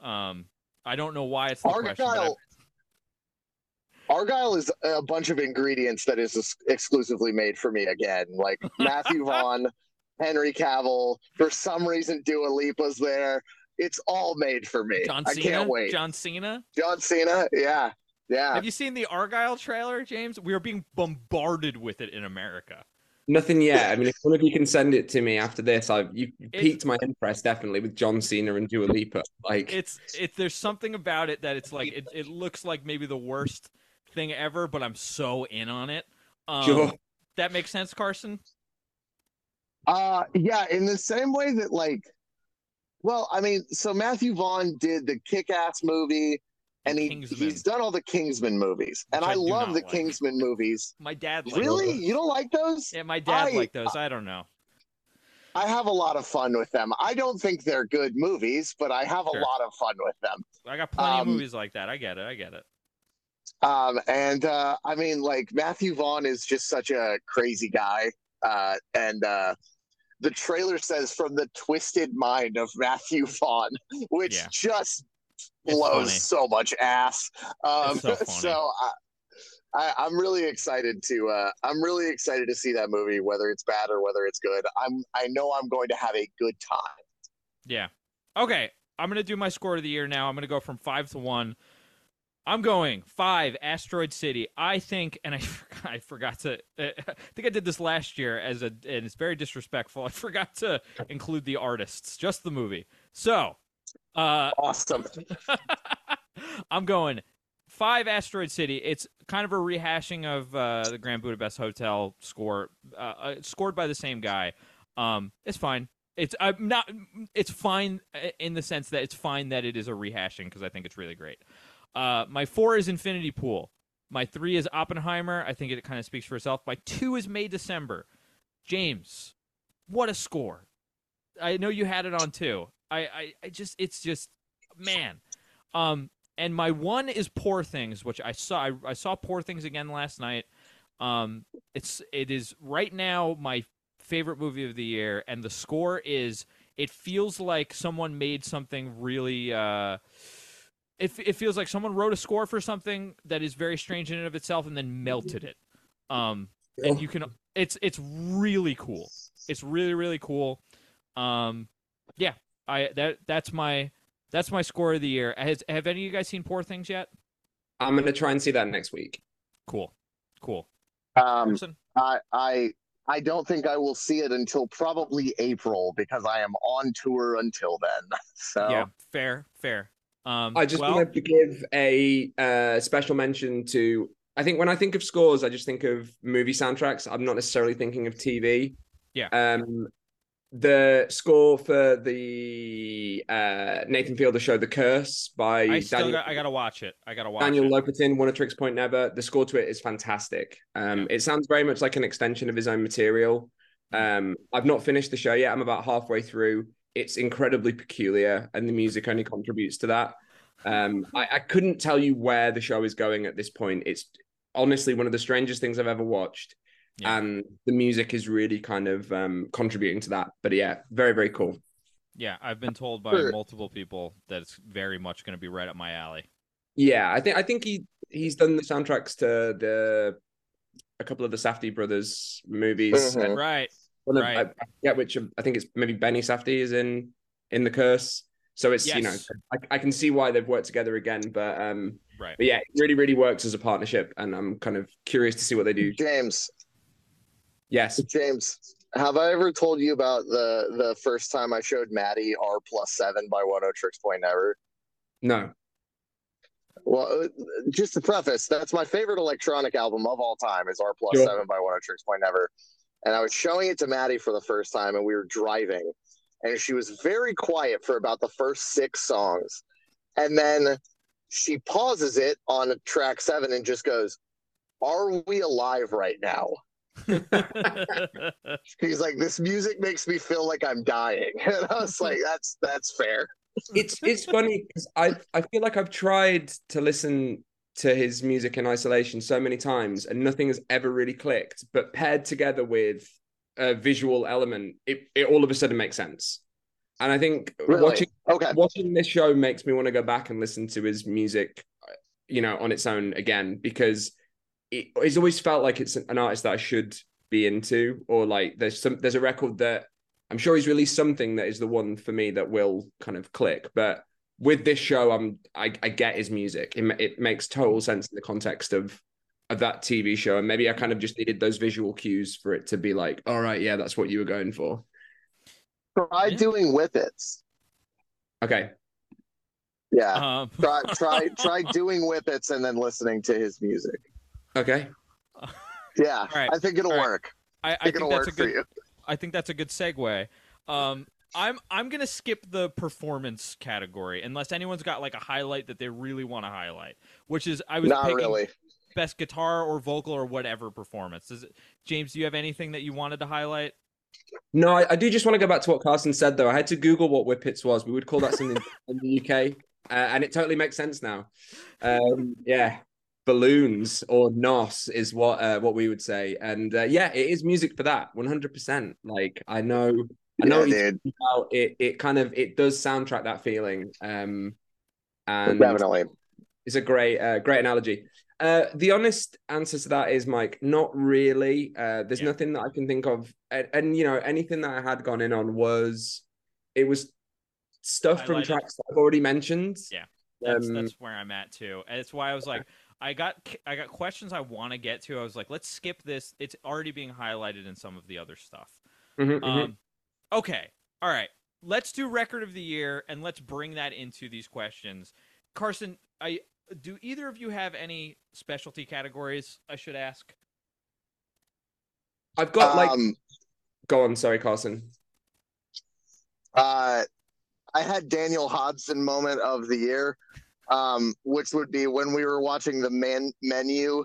Um, I don't know why it's the question. Argylle. Argylle is a bunch of ingredients that is exclusively made for me again. Like Matthew Vaughn, Henry Cavill. For some reason, Dua Lipa's there. It's all made for me. John Cena? I can't wait. John Cena. John Cena. Yeah. Yeah. Have you seen the Argylle trailer, James? We are being bombarded with it in America. Nothing yet. I mean, if one of you can send it to me after this, I've you you piqued my interest definitely with John Cena and Dua Lipa. Like, It's it. There's something about it that it's like it, it looks like maybe the worst thing ever, but I'm so in on it. Um, sure. That makes sense, Carson. Uh yeah, in the same way that like well, I mean, so Matthew Vaughn did the kick ass movie and he, Kingsman. he's done all the Kingsman movies. And I I love the like. Kingsman movies. My dad Really? those. You don't like those? Yeah, my dad I- liked those. I don't know. I have a lot of fun with them. I don't think they're good movies, but I have a lot of fun with them. I got plenty of Um, movies like that. I get it. I get it. Um, and uh, I mean, like Matthew Vaughn is just such a crazy guy. Uh, and uh, the trailer says "from the twisted mind of Matthew Vaughn," which Yeah. just blows so much ass. Um, It's so. I, I, I'm really excited to. Uh, I'm really excited to see that movie, whether it's bad or whether it's good. I'm. I know I'm going to have a good time. Yeah. Okay. I'm gonna do my score of the year now. I'm gonna go from five to one. I'm going five. Asteroid City. I think, and I I forgot to. I think I did this last year as a, and it's very disrespectful. I forgot to include the artists, just the movie. So, uh, Awesome. I'm going five Asteroid City. It's kind of a rehashing of uh, the Grand Budapest Hotel score, uh, uh, scored by the same guy. Um, it's fine. It's I'm not. It's fine in the sense that it's fine that it is a rehashing because I think it's really great. Uh, my four is Infinity Pool. My three is Oppenheimer. I think it kind of speaks for itself. My two is May December. James, what a score! I know you had it on too. I, I, I just, it's just, man. Um, and my one is Poor Things, which I saw. I, I saw Poor Things again last night. Um, it's, it is right now my favorite movie of the year, and the score is. It feels like someone made something really. Uh, it, it feels like someone wrote a score for something that is very strange in and of itself, and then melted it. Um, and you can. It's it's really cool. It's really really cool. Um, yeah, I that that's my that's my score of the year. Has have any of you guys seen Poor Things yet? I'm gonna try and see that next week. Cool, cool. Um, Person? I I I don't think I will see it until probably April because I am on tour until then. So Yeah, fair, fair. Um, I just well, wanted to give a uh, special mention to. I think when I think of scores, I just think of movie soundtracks. I'm not necessarily thinking of TV. Yeah. Um, the score for the uh, Nathan Fielder show, The Curse by I still Daniel, got, I gotta watch it. I gotta watch Daniel it. Lopatin, Oneohtrix Point Never. The score to it is fantastic. Um, It sounds very much like an extension of his own material. Um, I've not finished the show yet. I'm about halfway through. It's incredibly peculiar, and the music only contributes to that. Um, I, I couldn't tell you where the show is going at this point. It's honestly one of the strangest things I've ever watched. Yeah. And the music is really kind of um, contributing to that. But yeah, very, very cool. Yeah, I've been told by multiple people that it's very much going to be right up my alley. Yeah, I think I think he he's done the soundtracks to the a couple of the Safdie brothers movies. Mhm. Right. One of, right. I, I forget which I think it's maybe Benny Safdie is in in the Curse. So it's you know I, I can see why they've worked together again, but um Right. but yeah, it really really works as a partnership, and I'm kind of curious to see what they do. James, Yes, James, have I ever told you about the the first time I showed Maddie R plus seven by Oneohtrix Point Never? no, Well, uh, just to preface, that's my favorite electronic album of all time is R plus Sure. seven by Oneohtrix Point Never. And I was showing it to Maddie for the first time, and we were driving, and she was very quiet for about the first six songs, and then she pauses it on track seven and just goes, "Are we alive right now?" He's like, "This music makes me feel like I'm dying," and I was like, "That's that's fair." it's it's funny because I I feel like I've tried to listen to his music in isolation so many times and nothing has ever really clicked. But paired together with a visual element, it, it all of a sudden makes sense. And I think Really? watching Okay. watching this show makes me want to go back and listen to his music, you know, on its own again because it, it's always felt like it's an artist that I should be into, or like there's some there's a record that I'm sure he's released something that is the one for me that will kind of click. But with this show, I'm I, I get his music. It, it makes total sense in the context of of that TV show, and maybe I kind of just needed those visual cues for it to be like, all right, yeah, that's what you were going for. Try Yeah. doing whippets. Okay, Yeah. um, try try try doing whippets and then listening to his music. okay, Yeah, right. I think it'll All right. work. I, I I think think it'll that's work a for good. you. I think that's a good segue. Um, I'm I'm gonna skip the performance category unless anyone's got like a highlight that they really want to highlight, which is I was Not picking really. best guitar or vocal or whatever performance. Is it, James? Do you have anything that you wanted to highlight? No, I, I do just want to go back to what Carson said, though. I had to Google what whippets was. We would call that something in the UK, uh, and it totally makes sense now. Um, yeah, balloons or nos is what uh, what we would say, and uh, yeah, it is music for that, one hundred percent. Like I know, I know Yeah, what he's dude. talking about. it. It kind of it does soundtrack that feeling, um, and Definitely. it's a great, uh, great analogy. Uh, the honest answer to that is, Mike, not really. Uh, there's Yeah. nothing that I can think of, and, and you know, anything that I had gone in on was, it was stuff from Highlighted. tracks that I've already mentioned. Yeah. That's Um, that's where I'm at too. And it's why I was like, I got I got questions I want to get to. I was like, let's skip this. It's already being highlighted in some of the other stuff. mhm, mhm. Um, okay, all right. Let's do record of the year and let's bring that into these questions. Carson, I do either of you have any specialty categories? I should ask. I've got like, um, go on, sorry, Carson. uh, I had Daniel Hodson moment of the year, um, which would be when we were watching the man menu,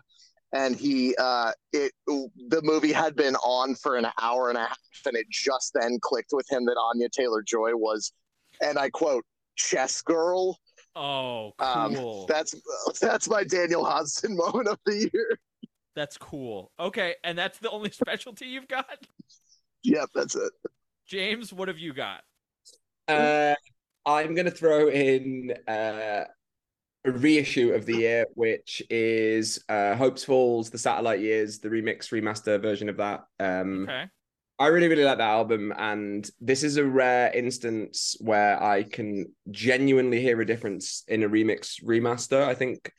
and he uh, it the movie had been on for an hour and a half, and it just then clicked with him that Anya Taylor Joy was, and I quote, chess girl. Oh, Um, cool. That's that's my Daniel Hodson moment of the year. that's cool. Okay, and that's the only specialty you've got? Yep, that's it. James, what have you got? Uh, I'm going to throw in uh, a reissue of the year, which is uh, Hopesfall, The Satellite Years, the remix, remaster version of that. Um, Okay. I really, really like that album. And this is a rare instance where I can genuinely hear a difference in a remix remaster. I think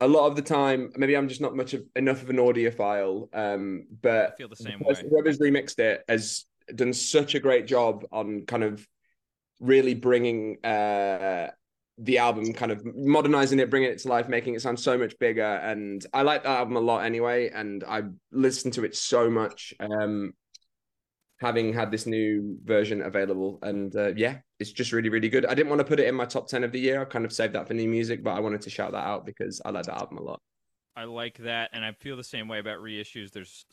a lot of the time, maybe I'm just not much of enough of an audiophile, um, but I feel the same way. whoever's remixed it has done such a great job on kind of really bringing uh the album kind of modernizing it bringing it to life making it sound so much bigger and i like that album a lot anyway and i listened to it so much um having had this new version available. And uh, yeah, it's just really, really good. I didn't want to put it in my top 10 of the year. I kind of saved that for new music, but I wanted to shout that out because I like that album a lot. I like that, and I feel the same way about reissues. There's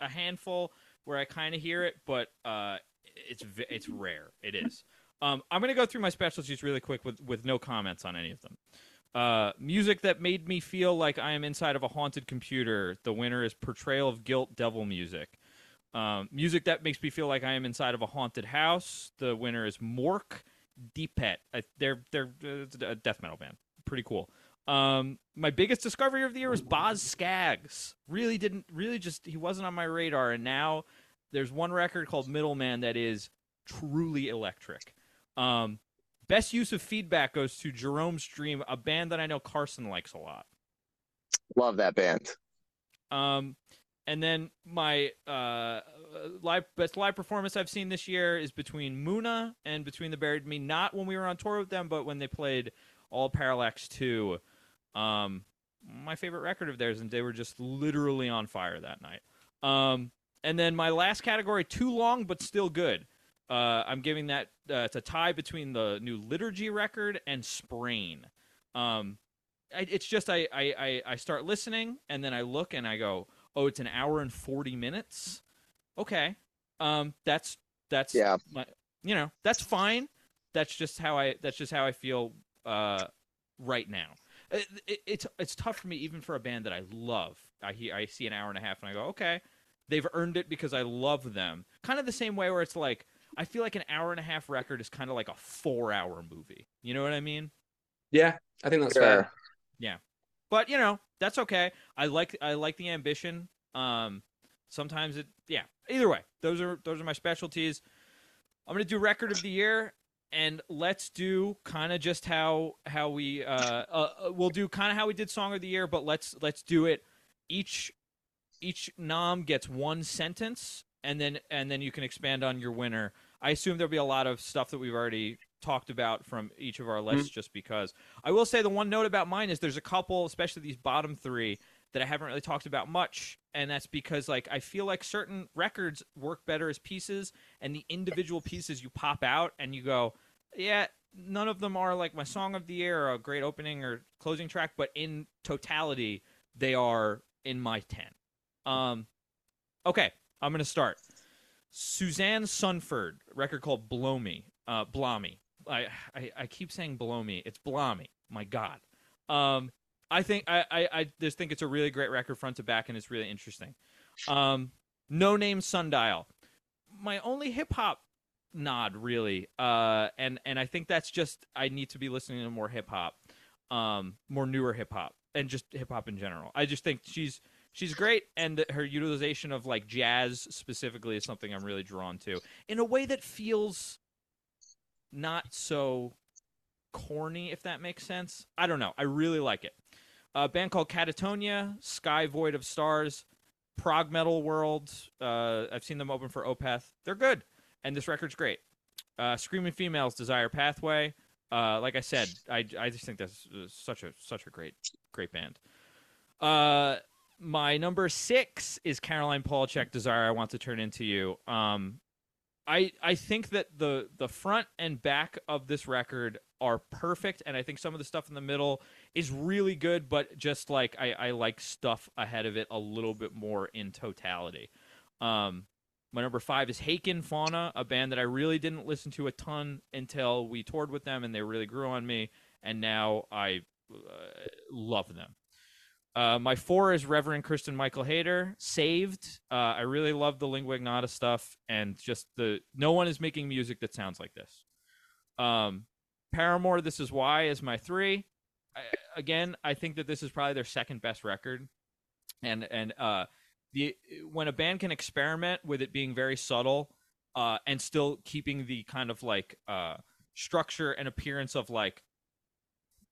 a, handful where I kind of hear it, but uh, it's it's rare. It is. Um, I'm gonna go through my specialties really quick with with no comments on any of them. Uh, music that made me feel like I am inside of a haunted computer. The winner is Portrayal of Guilt, Devil Music. Um, music that makes me feel like I am inside of a haunted house. The winner is Mork Deepet. they're they're uh, a death metal band. Pretty cool. Um, my biggest discovery of the year was Boz Scaggs. Really didn't really just he wasn't on my radar, and now there's one record called Middleman that is truly electric. Um, best use of feedback goes to Jeromes Dream, a band that I know Carson likes a lot. Love that band. Um, and then my uh, live best live performance I've seen this year is between Muna and Between the Buried Me. Not when we were on tour with them, but when they played All Parallax Two. Um, my favorite record of theirs, and they were just literally on fire that night. Um, and then my last category, too long but still good. Uh, I'm giving that uh, it's a tie between the new liturgy record and Sprain. Um, I, it's just I, I I start listening and then I look and I go, oh, it's an hour and 40 minutes. Okay. Um, that's, that's, yeah, my, you know, that's fine. That's just how I, that's just how I feel, uh, right now. It, it, it's, it's tough for me, even for a band that I love. I hear, I see an hour and a half and I go, okay, they've earned it because I love them. Kind of the same way where it's like, I feel like an hour and a half record is kind of like a four hour movie. You know what I mean? Yeah, I think that's sure. fair. Yeah. But you know, that's okay. I like I like the ambition. Um, sometimes it, yeah. Either way, those are those are my specialties. I'm gonna do record of the year, and let's do kind of just how how we uh, uh, uh we'll do kind of how we did song of the year, but let's let's do it. Each each nom gets one sentence, and then and then you can expand on your winner. I assume there'll be a lot of stuff that we've already talked about from each of our lists mm-hmm. just because. I will say the one note about mine is there's a couple, especially these bottom three, that I haven't really talked about much, and that's because like I feel like certain records work better as pieces, and the individual pieces you pop out and you go, yeah, none of them are like my song of the year or a great opening or closing track, but in totality, they are in my ten. Um, okay, I'm gonna start. Suzanne Sundfør, record called Blow Me, uh, Blommy. I, I, I keep saying blow me. It's Blommy. My God. Um, I think I, I, I just think it's a really great record front to back, and it's really interesting. Um, Noname sundial. My only hip hop nod, really, uh, and and I think that's just I need to be listening to more hip hop, um, more newer hip hop, and just hip hop in general. I just think she's she's great, and her utilization of like jazz specifically is something I'm really drawn to in a way that feels not so corny, if that makes sense. I don't know. I really like it. A band called Katatonia, Sky Void of Stars, Prog Metal World. Uh, I've seen them open for Opeth. They're good, and this record's great. Uh, Screaming Females, Desire Pathway. Uh, like I said, I, I just think that's such a such a great great band. Uh, my number six is Caroline Polachek, Desire I Want to Turn Into You. Um, I I think that the the front and back of this record are perfect, and I think some of the stuff in the middle is really good, but just like I, I like stuff ahead of it a little bit more in totality. Um, my number five is Haken Fauna, a band that I really didn't listen to a ton until we toured with them, and they really grew on me, and now I uh, love them. Uh, my four is Reverend Kristin Michael Hayter, Saved. Uh, I really love the lingua ignota stuff, and just the no one is making music that sounds like this. Um, Paramore, This Is Why, is my three. I, again, I think that this is probably their second best record, and and uh, the when a band can experiment with it being very subtle, uh, and still keeping the kind of like uh structure and appearance of like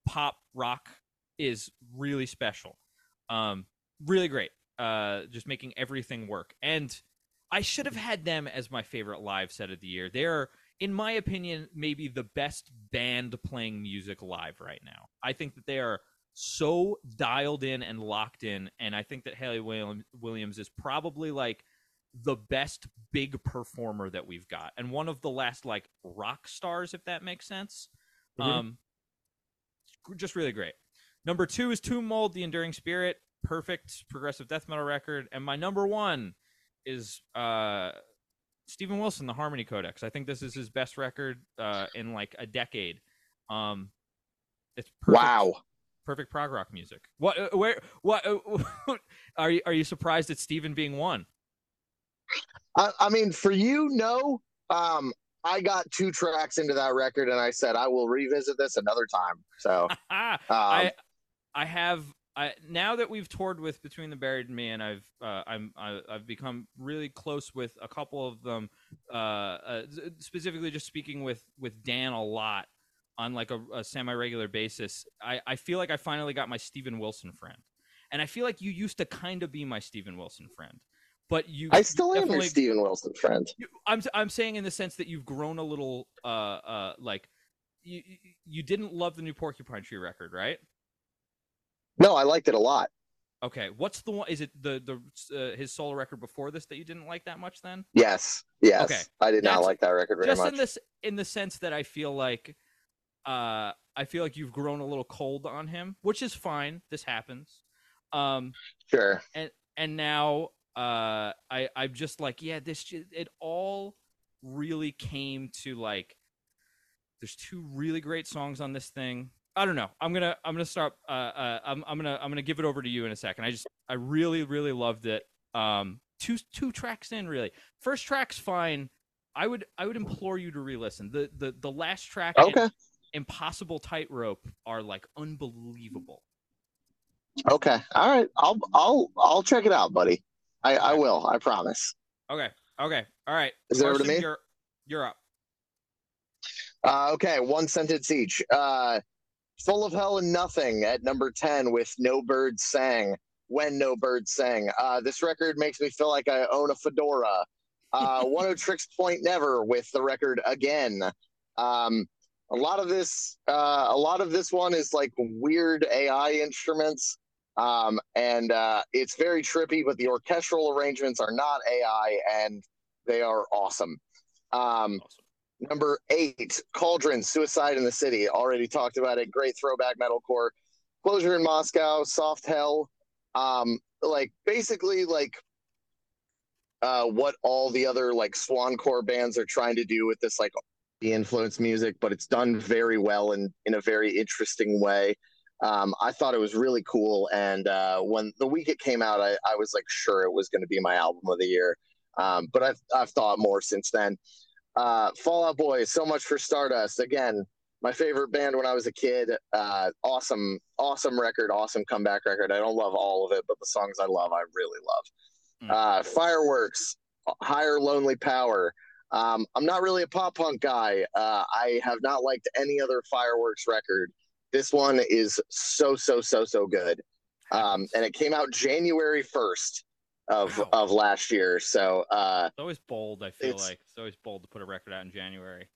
pop rock is really special. Um, really great. Uh, just making everything work. And I should have had them as my favorite live set of the year. They're, in my opinion, maybe the best band playing music live right now. I think that they are so dialed in and locked in, and I think that Hayley Williams is probably like the best big performer that we've got and one of the last like rock stars if that makes sense Mhm. um just really great number two is tomb mold the enduring spirit perfect progressive death metal record and my number one is uh Steven Wilson, the Harmony Codex. I think this is his best record uh, in like a decade. Um, it's perfect, Wow. perfect prog rock music. What? Uh, where? What? Uh, are you? Are you surprised at Steven being one? I, I mean, for you, no. Um, I got two tracks into that record, and I said I will revisit this another time. So, um, I I have I now that we've toured with Between the Buried and Me, and I've uh, I'm I, I've become really close with a couple of them. Uh, uh, specifically, just speaking with with Dan a lot on like a, a semi regular basis. I I feel like I finally got my Steven Wilson friend, and I feel like you used to kind of be my Steven Wilson friend, but you I still am your Steven Wilson friend. you, I'm I'm saying in the sense that you've grown a little uh uh like you- you didn't love the new Porcupine Tree record, right? No, I liked it a lot. Okay, what's the one? Is it the the uh, his solo record before this that you didn't like that much? Then Yes, yes. Okay. I did not like that record very just much. in this in the sense that I feel like uh I feel like you've grown a little cold on him, which is fine. This happens. Um Sure. and and now uh I I'm just like yeah this it all really came to like there's two really great songs on this thing. I don't know. I'm gonna I'm gonna start. Uh, uh, I'm I'm gonna I'm gonna give it over to you in a second. I just I really really loved it. Um, two two tracks in really. First track's fine. I would I would implore you to re-listen. The the the last track Okay. Impossible Tightrope are like unbelievable. Okay. All right. I'll I'll I'll check it out, buddy. I I will. I promise. Okay. Okay. All right. Is it over to me? You're, you're up. Uh, okay, one sentence each. Uh, Full of Hell and Nothing at number 10 with No Birds Sang. When No Birds Sang. Uh, this record makes me feel like I own a fedora. Uh, One of Tricks Point Never with the record again. Um, a lot of this, uh, a lot of this one is like weird AI instruments, um, and uh, it's very trippy. But the orchestral arrangements are not AI, and they are awesome. Um, Awesome. Number eight, Cauldron, Suicide in the City. Already talked about it. Great throwback metalcore. Closure in Moscow, Soft Hell. Um, like basically like uh what all the other like swancore bands are trying to do with this like the influence music, but it's done very well and in a very interesting way. Um, I thought it was really cool, and uh, when the week it came out, I, I was like sure it was going to be my album of the year. Um, but I've I've thought more since then. Uh, Fall Out Boy, so much for Stardust. Again, my favorite band when I was a kid. Uh, awesome, awesome record, awesome comeback record. I don't love all of it, but the songs I love, I really love. Mm. Uh, Fireworks, Higher Lonely Power. Um, I'm not really a pop punk guy. Uh, I have not liked any other Fireworks record. This one is so, so, so, so good. Um, and it came out January 1st of, Wow. of last year. So, uh, It's always bold. I feel It's- like it's always bold to put a record out in January.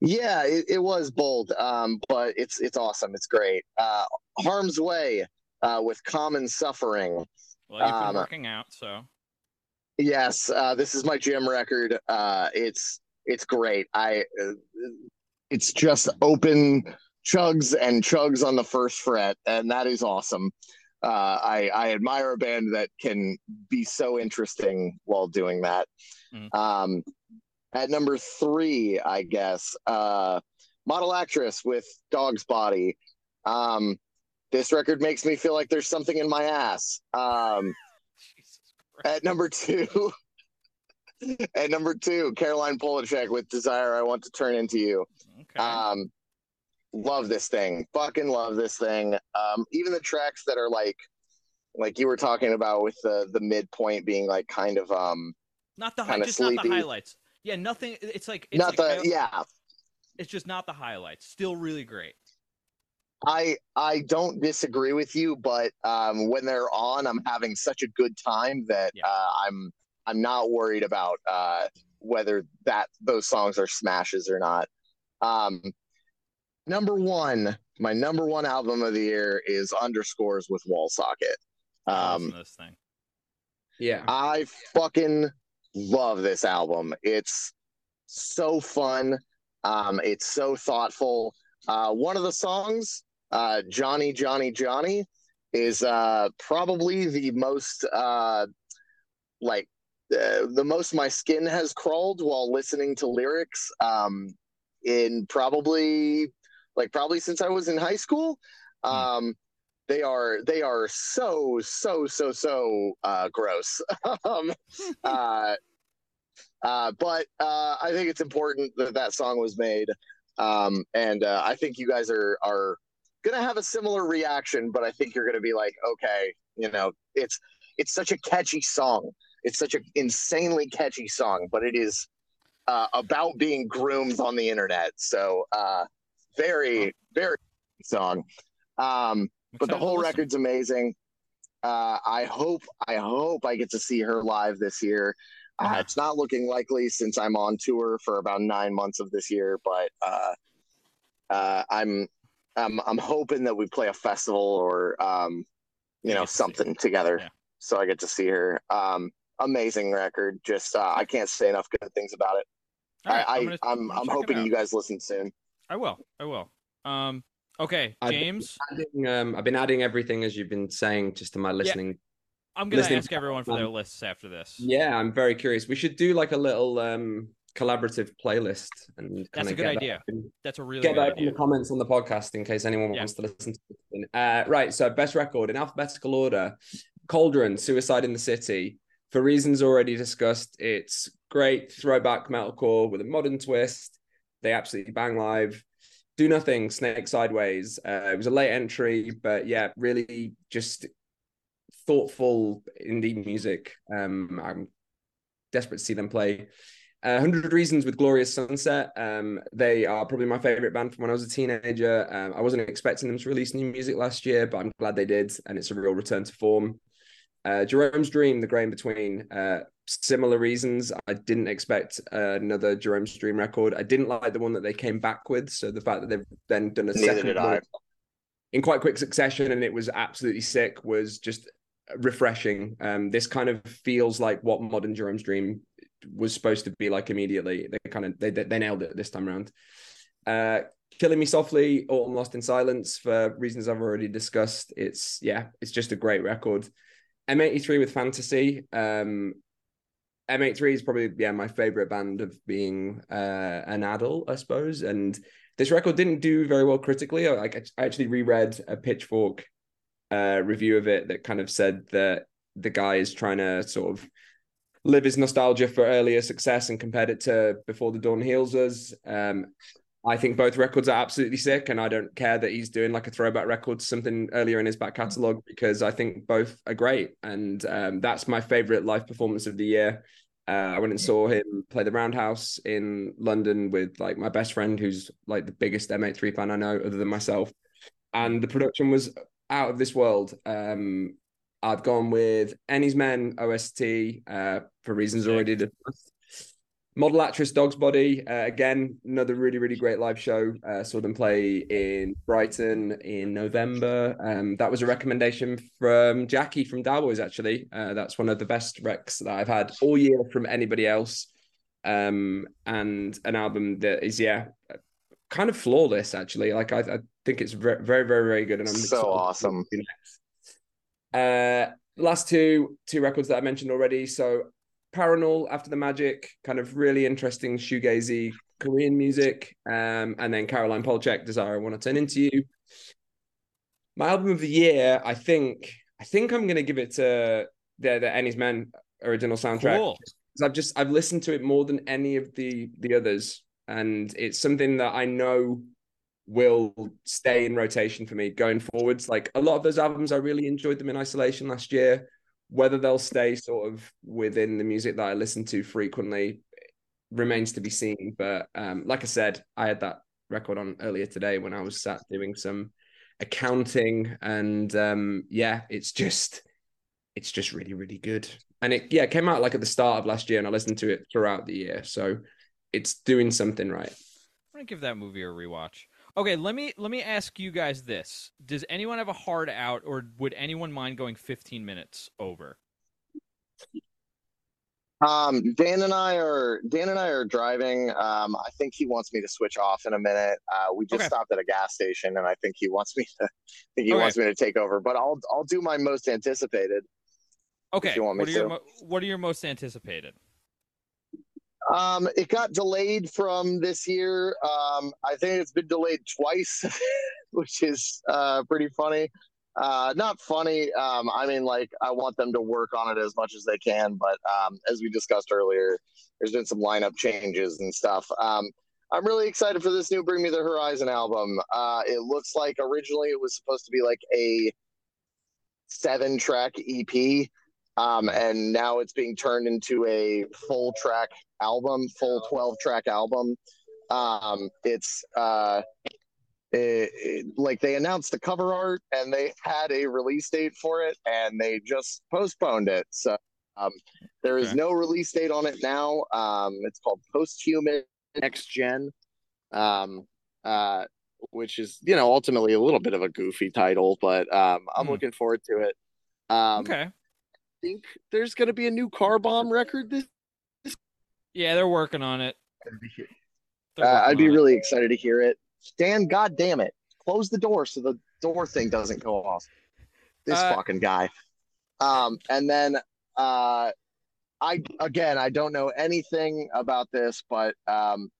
Yeah, it, it was bold, um, but it's it's awesome. It's great. Uh, Harm's Way uh, with Common Suffering. Well, you've been Um, working out, so Yes, uh, this is my gym record. Uh, it's it's great. I uh, it's just open chugs and chugs on the first fret, and that is awesome. Uh, I I admire a band that can be so interesting while doing that. Mm. Um, at number three, I guess, uh, Model/Actriz with Dogsbody. Um, this record makes me feel like there's something in my ass. Um, at number two, at number two, Caroline Polachek with "Desire I Want to Turn Into You." Okay. Um, love this thing, fucking love this thing. Um, even the tracks that are like, like you were talking about with the the midpoint being like kind of um, not the hi- kinda not the sleepy. highlights. Yeah, nothing. It's like it's not like, the yeah. It's just not the highlights. Still really great. I I don't disagree with you, but um, when they're on, I'm having such a good time that Yeah. uh, I'm I'm not worried about uh, whether that those songs are smashes or not. Um, number one, my number one album of the year is Underscores with Wallsocket. Um, this thing. Yeah. I fucking love this album. It's so fun. Um, it's so thoughtful. Uh, one of the songs, uh, Johnny, Johnny, Johnny, is uh, probably the most uh, like uh, the most my skin has crawled while listening to lyrics um, in probably like probably since I was in high school. Um, they are they are so so so so uh, gross. um, uh, uh, but uh, I think it's important that that song was made, um, and uh, I think you guys are are gonna have a similar reaction. But I think you're gonna be like, okay, you know, it's it's such a catchy song. It's such an insanely catchy song, but it is uh, about being groomed on the internet. So uh, very very song. Um, but the whole record's amazing. Uh, I hope I hope I get to see her live this year. Uh, Uh-huh. it's not looking likely since I'm on tour for about nine months of this year, but uh, uh, I'm I'm I'm hoping that we play a festival or um, you know get to something together, Yeah. so I get to see her. Um, amazing record. Just uh, I can't say enough good things about it. Right, I, I'm I'm it hoping you guys listen soon. I will. I will. Um. Okay, James. Adding, um, I've been adding everything as you've been saying just to my listening. Yeah. I'm gonna listening ask everyone for their lists after this. Yeah, I'm very curious. We should do like a little um collaborative playlist and That's a good that idea. in- That's a really get good that in the comments on the podcast in case anyone Yeah. wants to listen to it. Uh, right, so best record in alphabetical order: Cauldron, "Suicide in the City." For reasons already discussed, it's great throwback metalcore with a modern twist. They absolutely bang live. Do Nothing, Snake Sideways. Uh, it was a late entry, but yeah, really just thoughtful indie music. Um, I'm desperate to see them play. Uh, 100 Reasons with Glorious Sunset. Um, they are probably my favorite band from when I was a teenager. Um, I wasn't expecting them to release new music last year, but I'm glad they did, and it's a real return to form. Uh, Jeromes Dream, The Grey in Between. Uh, similar reasons. I didn't expect another Jeromes Dream record. I didn't like the one that they came back with. So the fact that they've then done a Neither second one in quite quick succession and it was absolutely sick was just refreshing. Um, this kind of feels like what modern Jeromes Dream was supposed to be like immediately. They kind of they they nailed it this time around. Uh, Killing Me Softly, Autumn Lost in Silence for reasons I've already discussed. It's yeah, it's just a great record. M83 with Fantasy. Um, M83 is probably yeah my favorite band of being uh, an adult, I suppose. And this record didn't do very well critically. I, I actually reread a Pitchfork uh, review of it that kind of said that the guy is trying to sort of live his nostalgia for earlier success and compared it to Before the Dawn Heals Us. Um, I think both records are absolutely sick, and I don't care that he's doing like a throwback record to something earlier in his back catalogue because I think both are great, and um, that's my favorite live performance of the year. Uh, I went and saw him play the Roundhouse in London with like my best friend, who's like the biggest M83 fan I know, other than myself, and the production was out of this world. Um, I've gone with Enys Men OST uh, for reasons already discussed. Model/Actriz Dog's Body, uh, again, another really, really great live show. Uh, saw them play in Brighton in November. Um, that was a recommendation from Jackie from Dalboys, actually. Uh, that's one of the best recs that I've had all year from anybody else. Um, and an album that is, yeah, kind of flawless, actually. Like, I, I think it's very, very, very, very good. And I'm So awesome. Uh, last two two records that I mentioned already. So Parannoul After the Magic, kind of really interesting shoegazy Korean music. Um, and then Caroline Polachek, Desire I Want to Turn Into You. My album of the year, I think, I think I'm gonna give it to the the Enys Men original soundtrack. Cool. I've just I've listened to it more than any of the the others, and it's something that I know will stay in rotation for me going forwards. Like a lot of those albums, I really enjoyed them in isolation last year. Whether they'll stay sort of within the music that I listen to frequently remains to be seen. But um, like I said, I had that record on earlier today when I was sat doing some accounting, and um, yeah, it's just it's just really really good. And it yeah came out like at the start of last year, and I listened to it throughout the year, so it's doing something right. I'm gonna give that movie a rewatch. Okay, let me let me ask you guys this: Does anyone have a hard out, or would anyone mind going 15 minutes over? Um, Dan and I are Dan and I are driving. Um, I think he wants me to switch off in a minute. Uh, we just Okay. stopped at a gas station, and I think he wants me to. I think he Okay. wants me to take over, but I'll I'll do my most anticipated. Okay. you want me what are your mo- What are your most anticipated? Um, it got delayed from this year. Um, I think it's been delayed twice, which is uh, pretty funny. Uh, not funny. Um, I mean, like I want them to work on it as much as they can, but um, as we discussed earlier, there's been some lineup changes and stuff. Um, I'm really excited for this new Bring Me the Horizon album. Uh, it looks like originally it was supposed to be like a seven track EP. Um, and now it's being turned into a full track album, full 12 track album. Um, it's uh, it, it- like they announced the cover art and they had a release date for it and they just postponed it. So um, there is Okay. no release date on it now. Um, it's called Posthuman Next Gen, um, uh, which is, you know, ultimately a little bit of a goofy title, but um, I'm Hmm. looking forward to it. Um, okay. Think there's going to be a new car bomb record this Yeah, they're working on it. They're uh, i'd be on it. really excited to hear it. Stan god damn it. Close the door so the door thing doesn't go off. This Uh, fucking guy. Um and then uh i again i don't know anything about this but um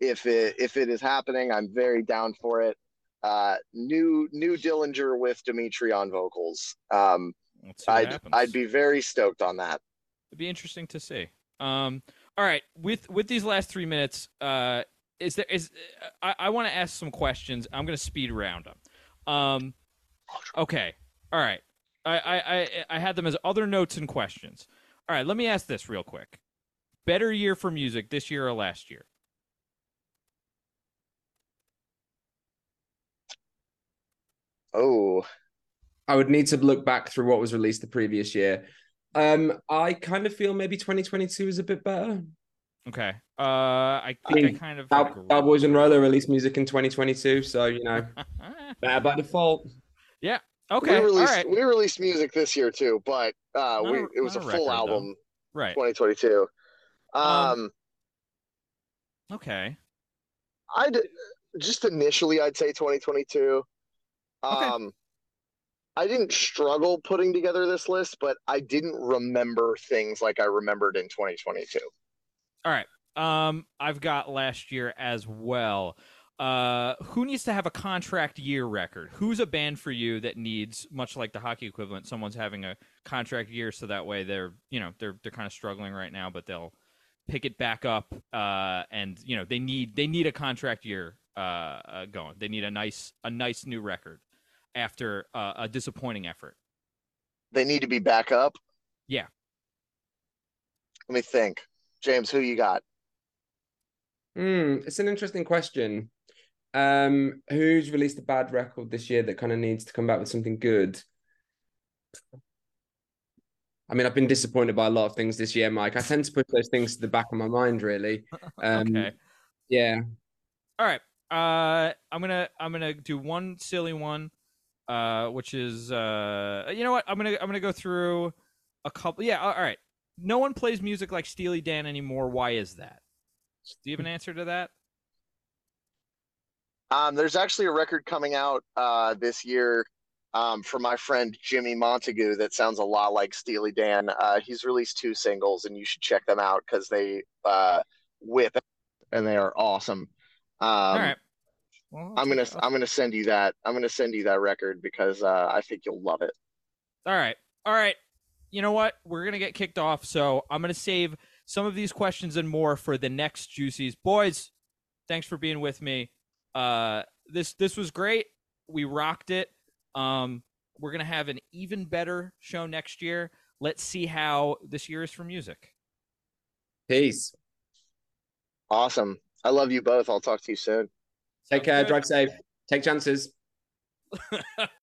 if it if it is happening i'm very down for it. Uh new new dillinger with dimitri on vocals. Um Let's see what i'd i'd be very stoked on that It'd be interesting to see. Um, all right, with with these last three minutes, uh, is there is I, I want to ask some questions. I'm going to speed around them. Um, okay, all right. I, I I I had them as other notes and questions. All right, let me ask this real quick. Better year for music this year or last year? oh I would need to look back through what was released the previous year. Um, I kind of feel maybe 2022 is a bit better. Okay. Uh, I think I mean, kind of Cow- agree. Cowboys and Roller released music in 2022, so you know, better by default. Yeah. Okay. we released right. we released music this year too, but uh, Not we a- it was a not a full record, album, Right. 2022. Um, Um, Okay. I'd just initially I'd say 2022. Okay. I didn't struggle putting together this list, but I didn't remember things like I remembered in 2022. All right. Um, I've got last year as well. Uh, who needs to have a contract year record? Who's a band for you that needs, much like the hockey equivalent, someone's having a contract year, so that way they're, you know, they're they're kind of struggling right now, but they'll pick it back up. Uh, and you know, they need they need a contract year uh, uh going. They need a nice a nice new record after uh, a disappointing effort. They need to be back up. Yeah. Let me think. James, who you got? Hmm, it's an interesting question. Um, who's released a bad record this year that kind of needs to come back with something good? I mean, I've been disappointed by a lot of things this year, Mike. I tend to push those things to the back of my mind, really. Um, okay. Yeah. All right. Uh, I'm gonna I'm gonna do one silly one, uh, which is uh, you know what? I'm gonna I'm gonna go through a couple. Yeah. All right. No one plays music like Steely Dan anymore. Why is that? Do you have an answer to that? Um, there's actually a record coming out uh, this year um, from my friend Jimmy Montague that sounds a lot like Steely Dan. Uh, he's released two singles, and you should check them out because they uh, whip and they are awesome. Um, All right. Well, I'll I'm gonna take- I'll- I'm gonna send you that. I'm gonna send you that record because uh, I think you'll love it. All right. All right. You know what? We're going to get kicked off. So I'm going to save some of these questions and more for the next Juicies. Boys, thanks for being with me. Uh, this this was great. We rocked it. Um, we're going to have an even better show next year. Let's see how this year is for music. Peace. Awesome. I love you both. I'll talk to you soon. Take care. Drive safe. Take chances.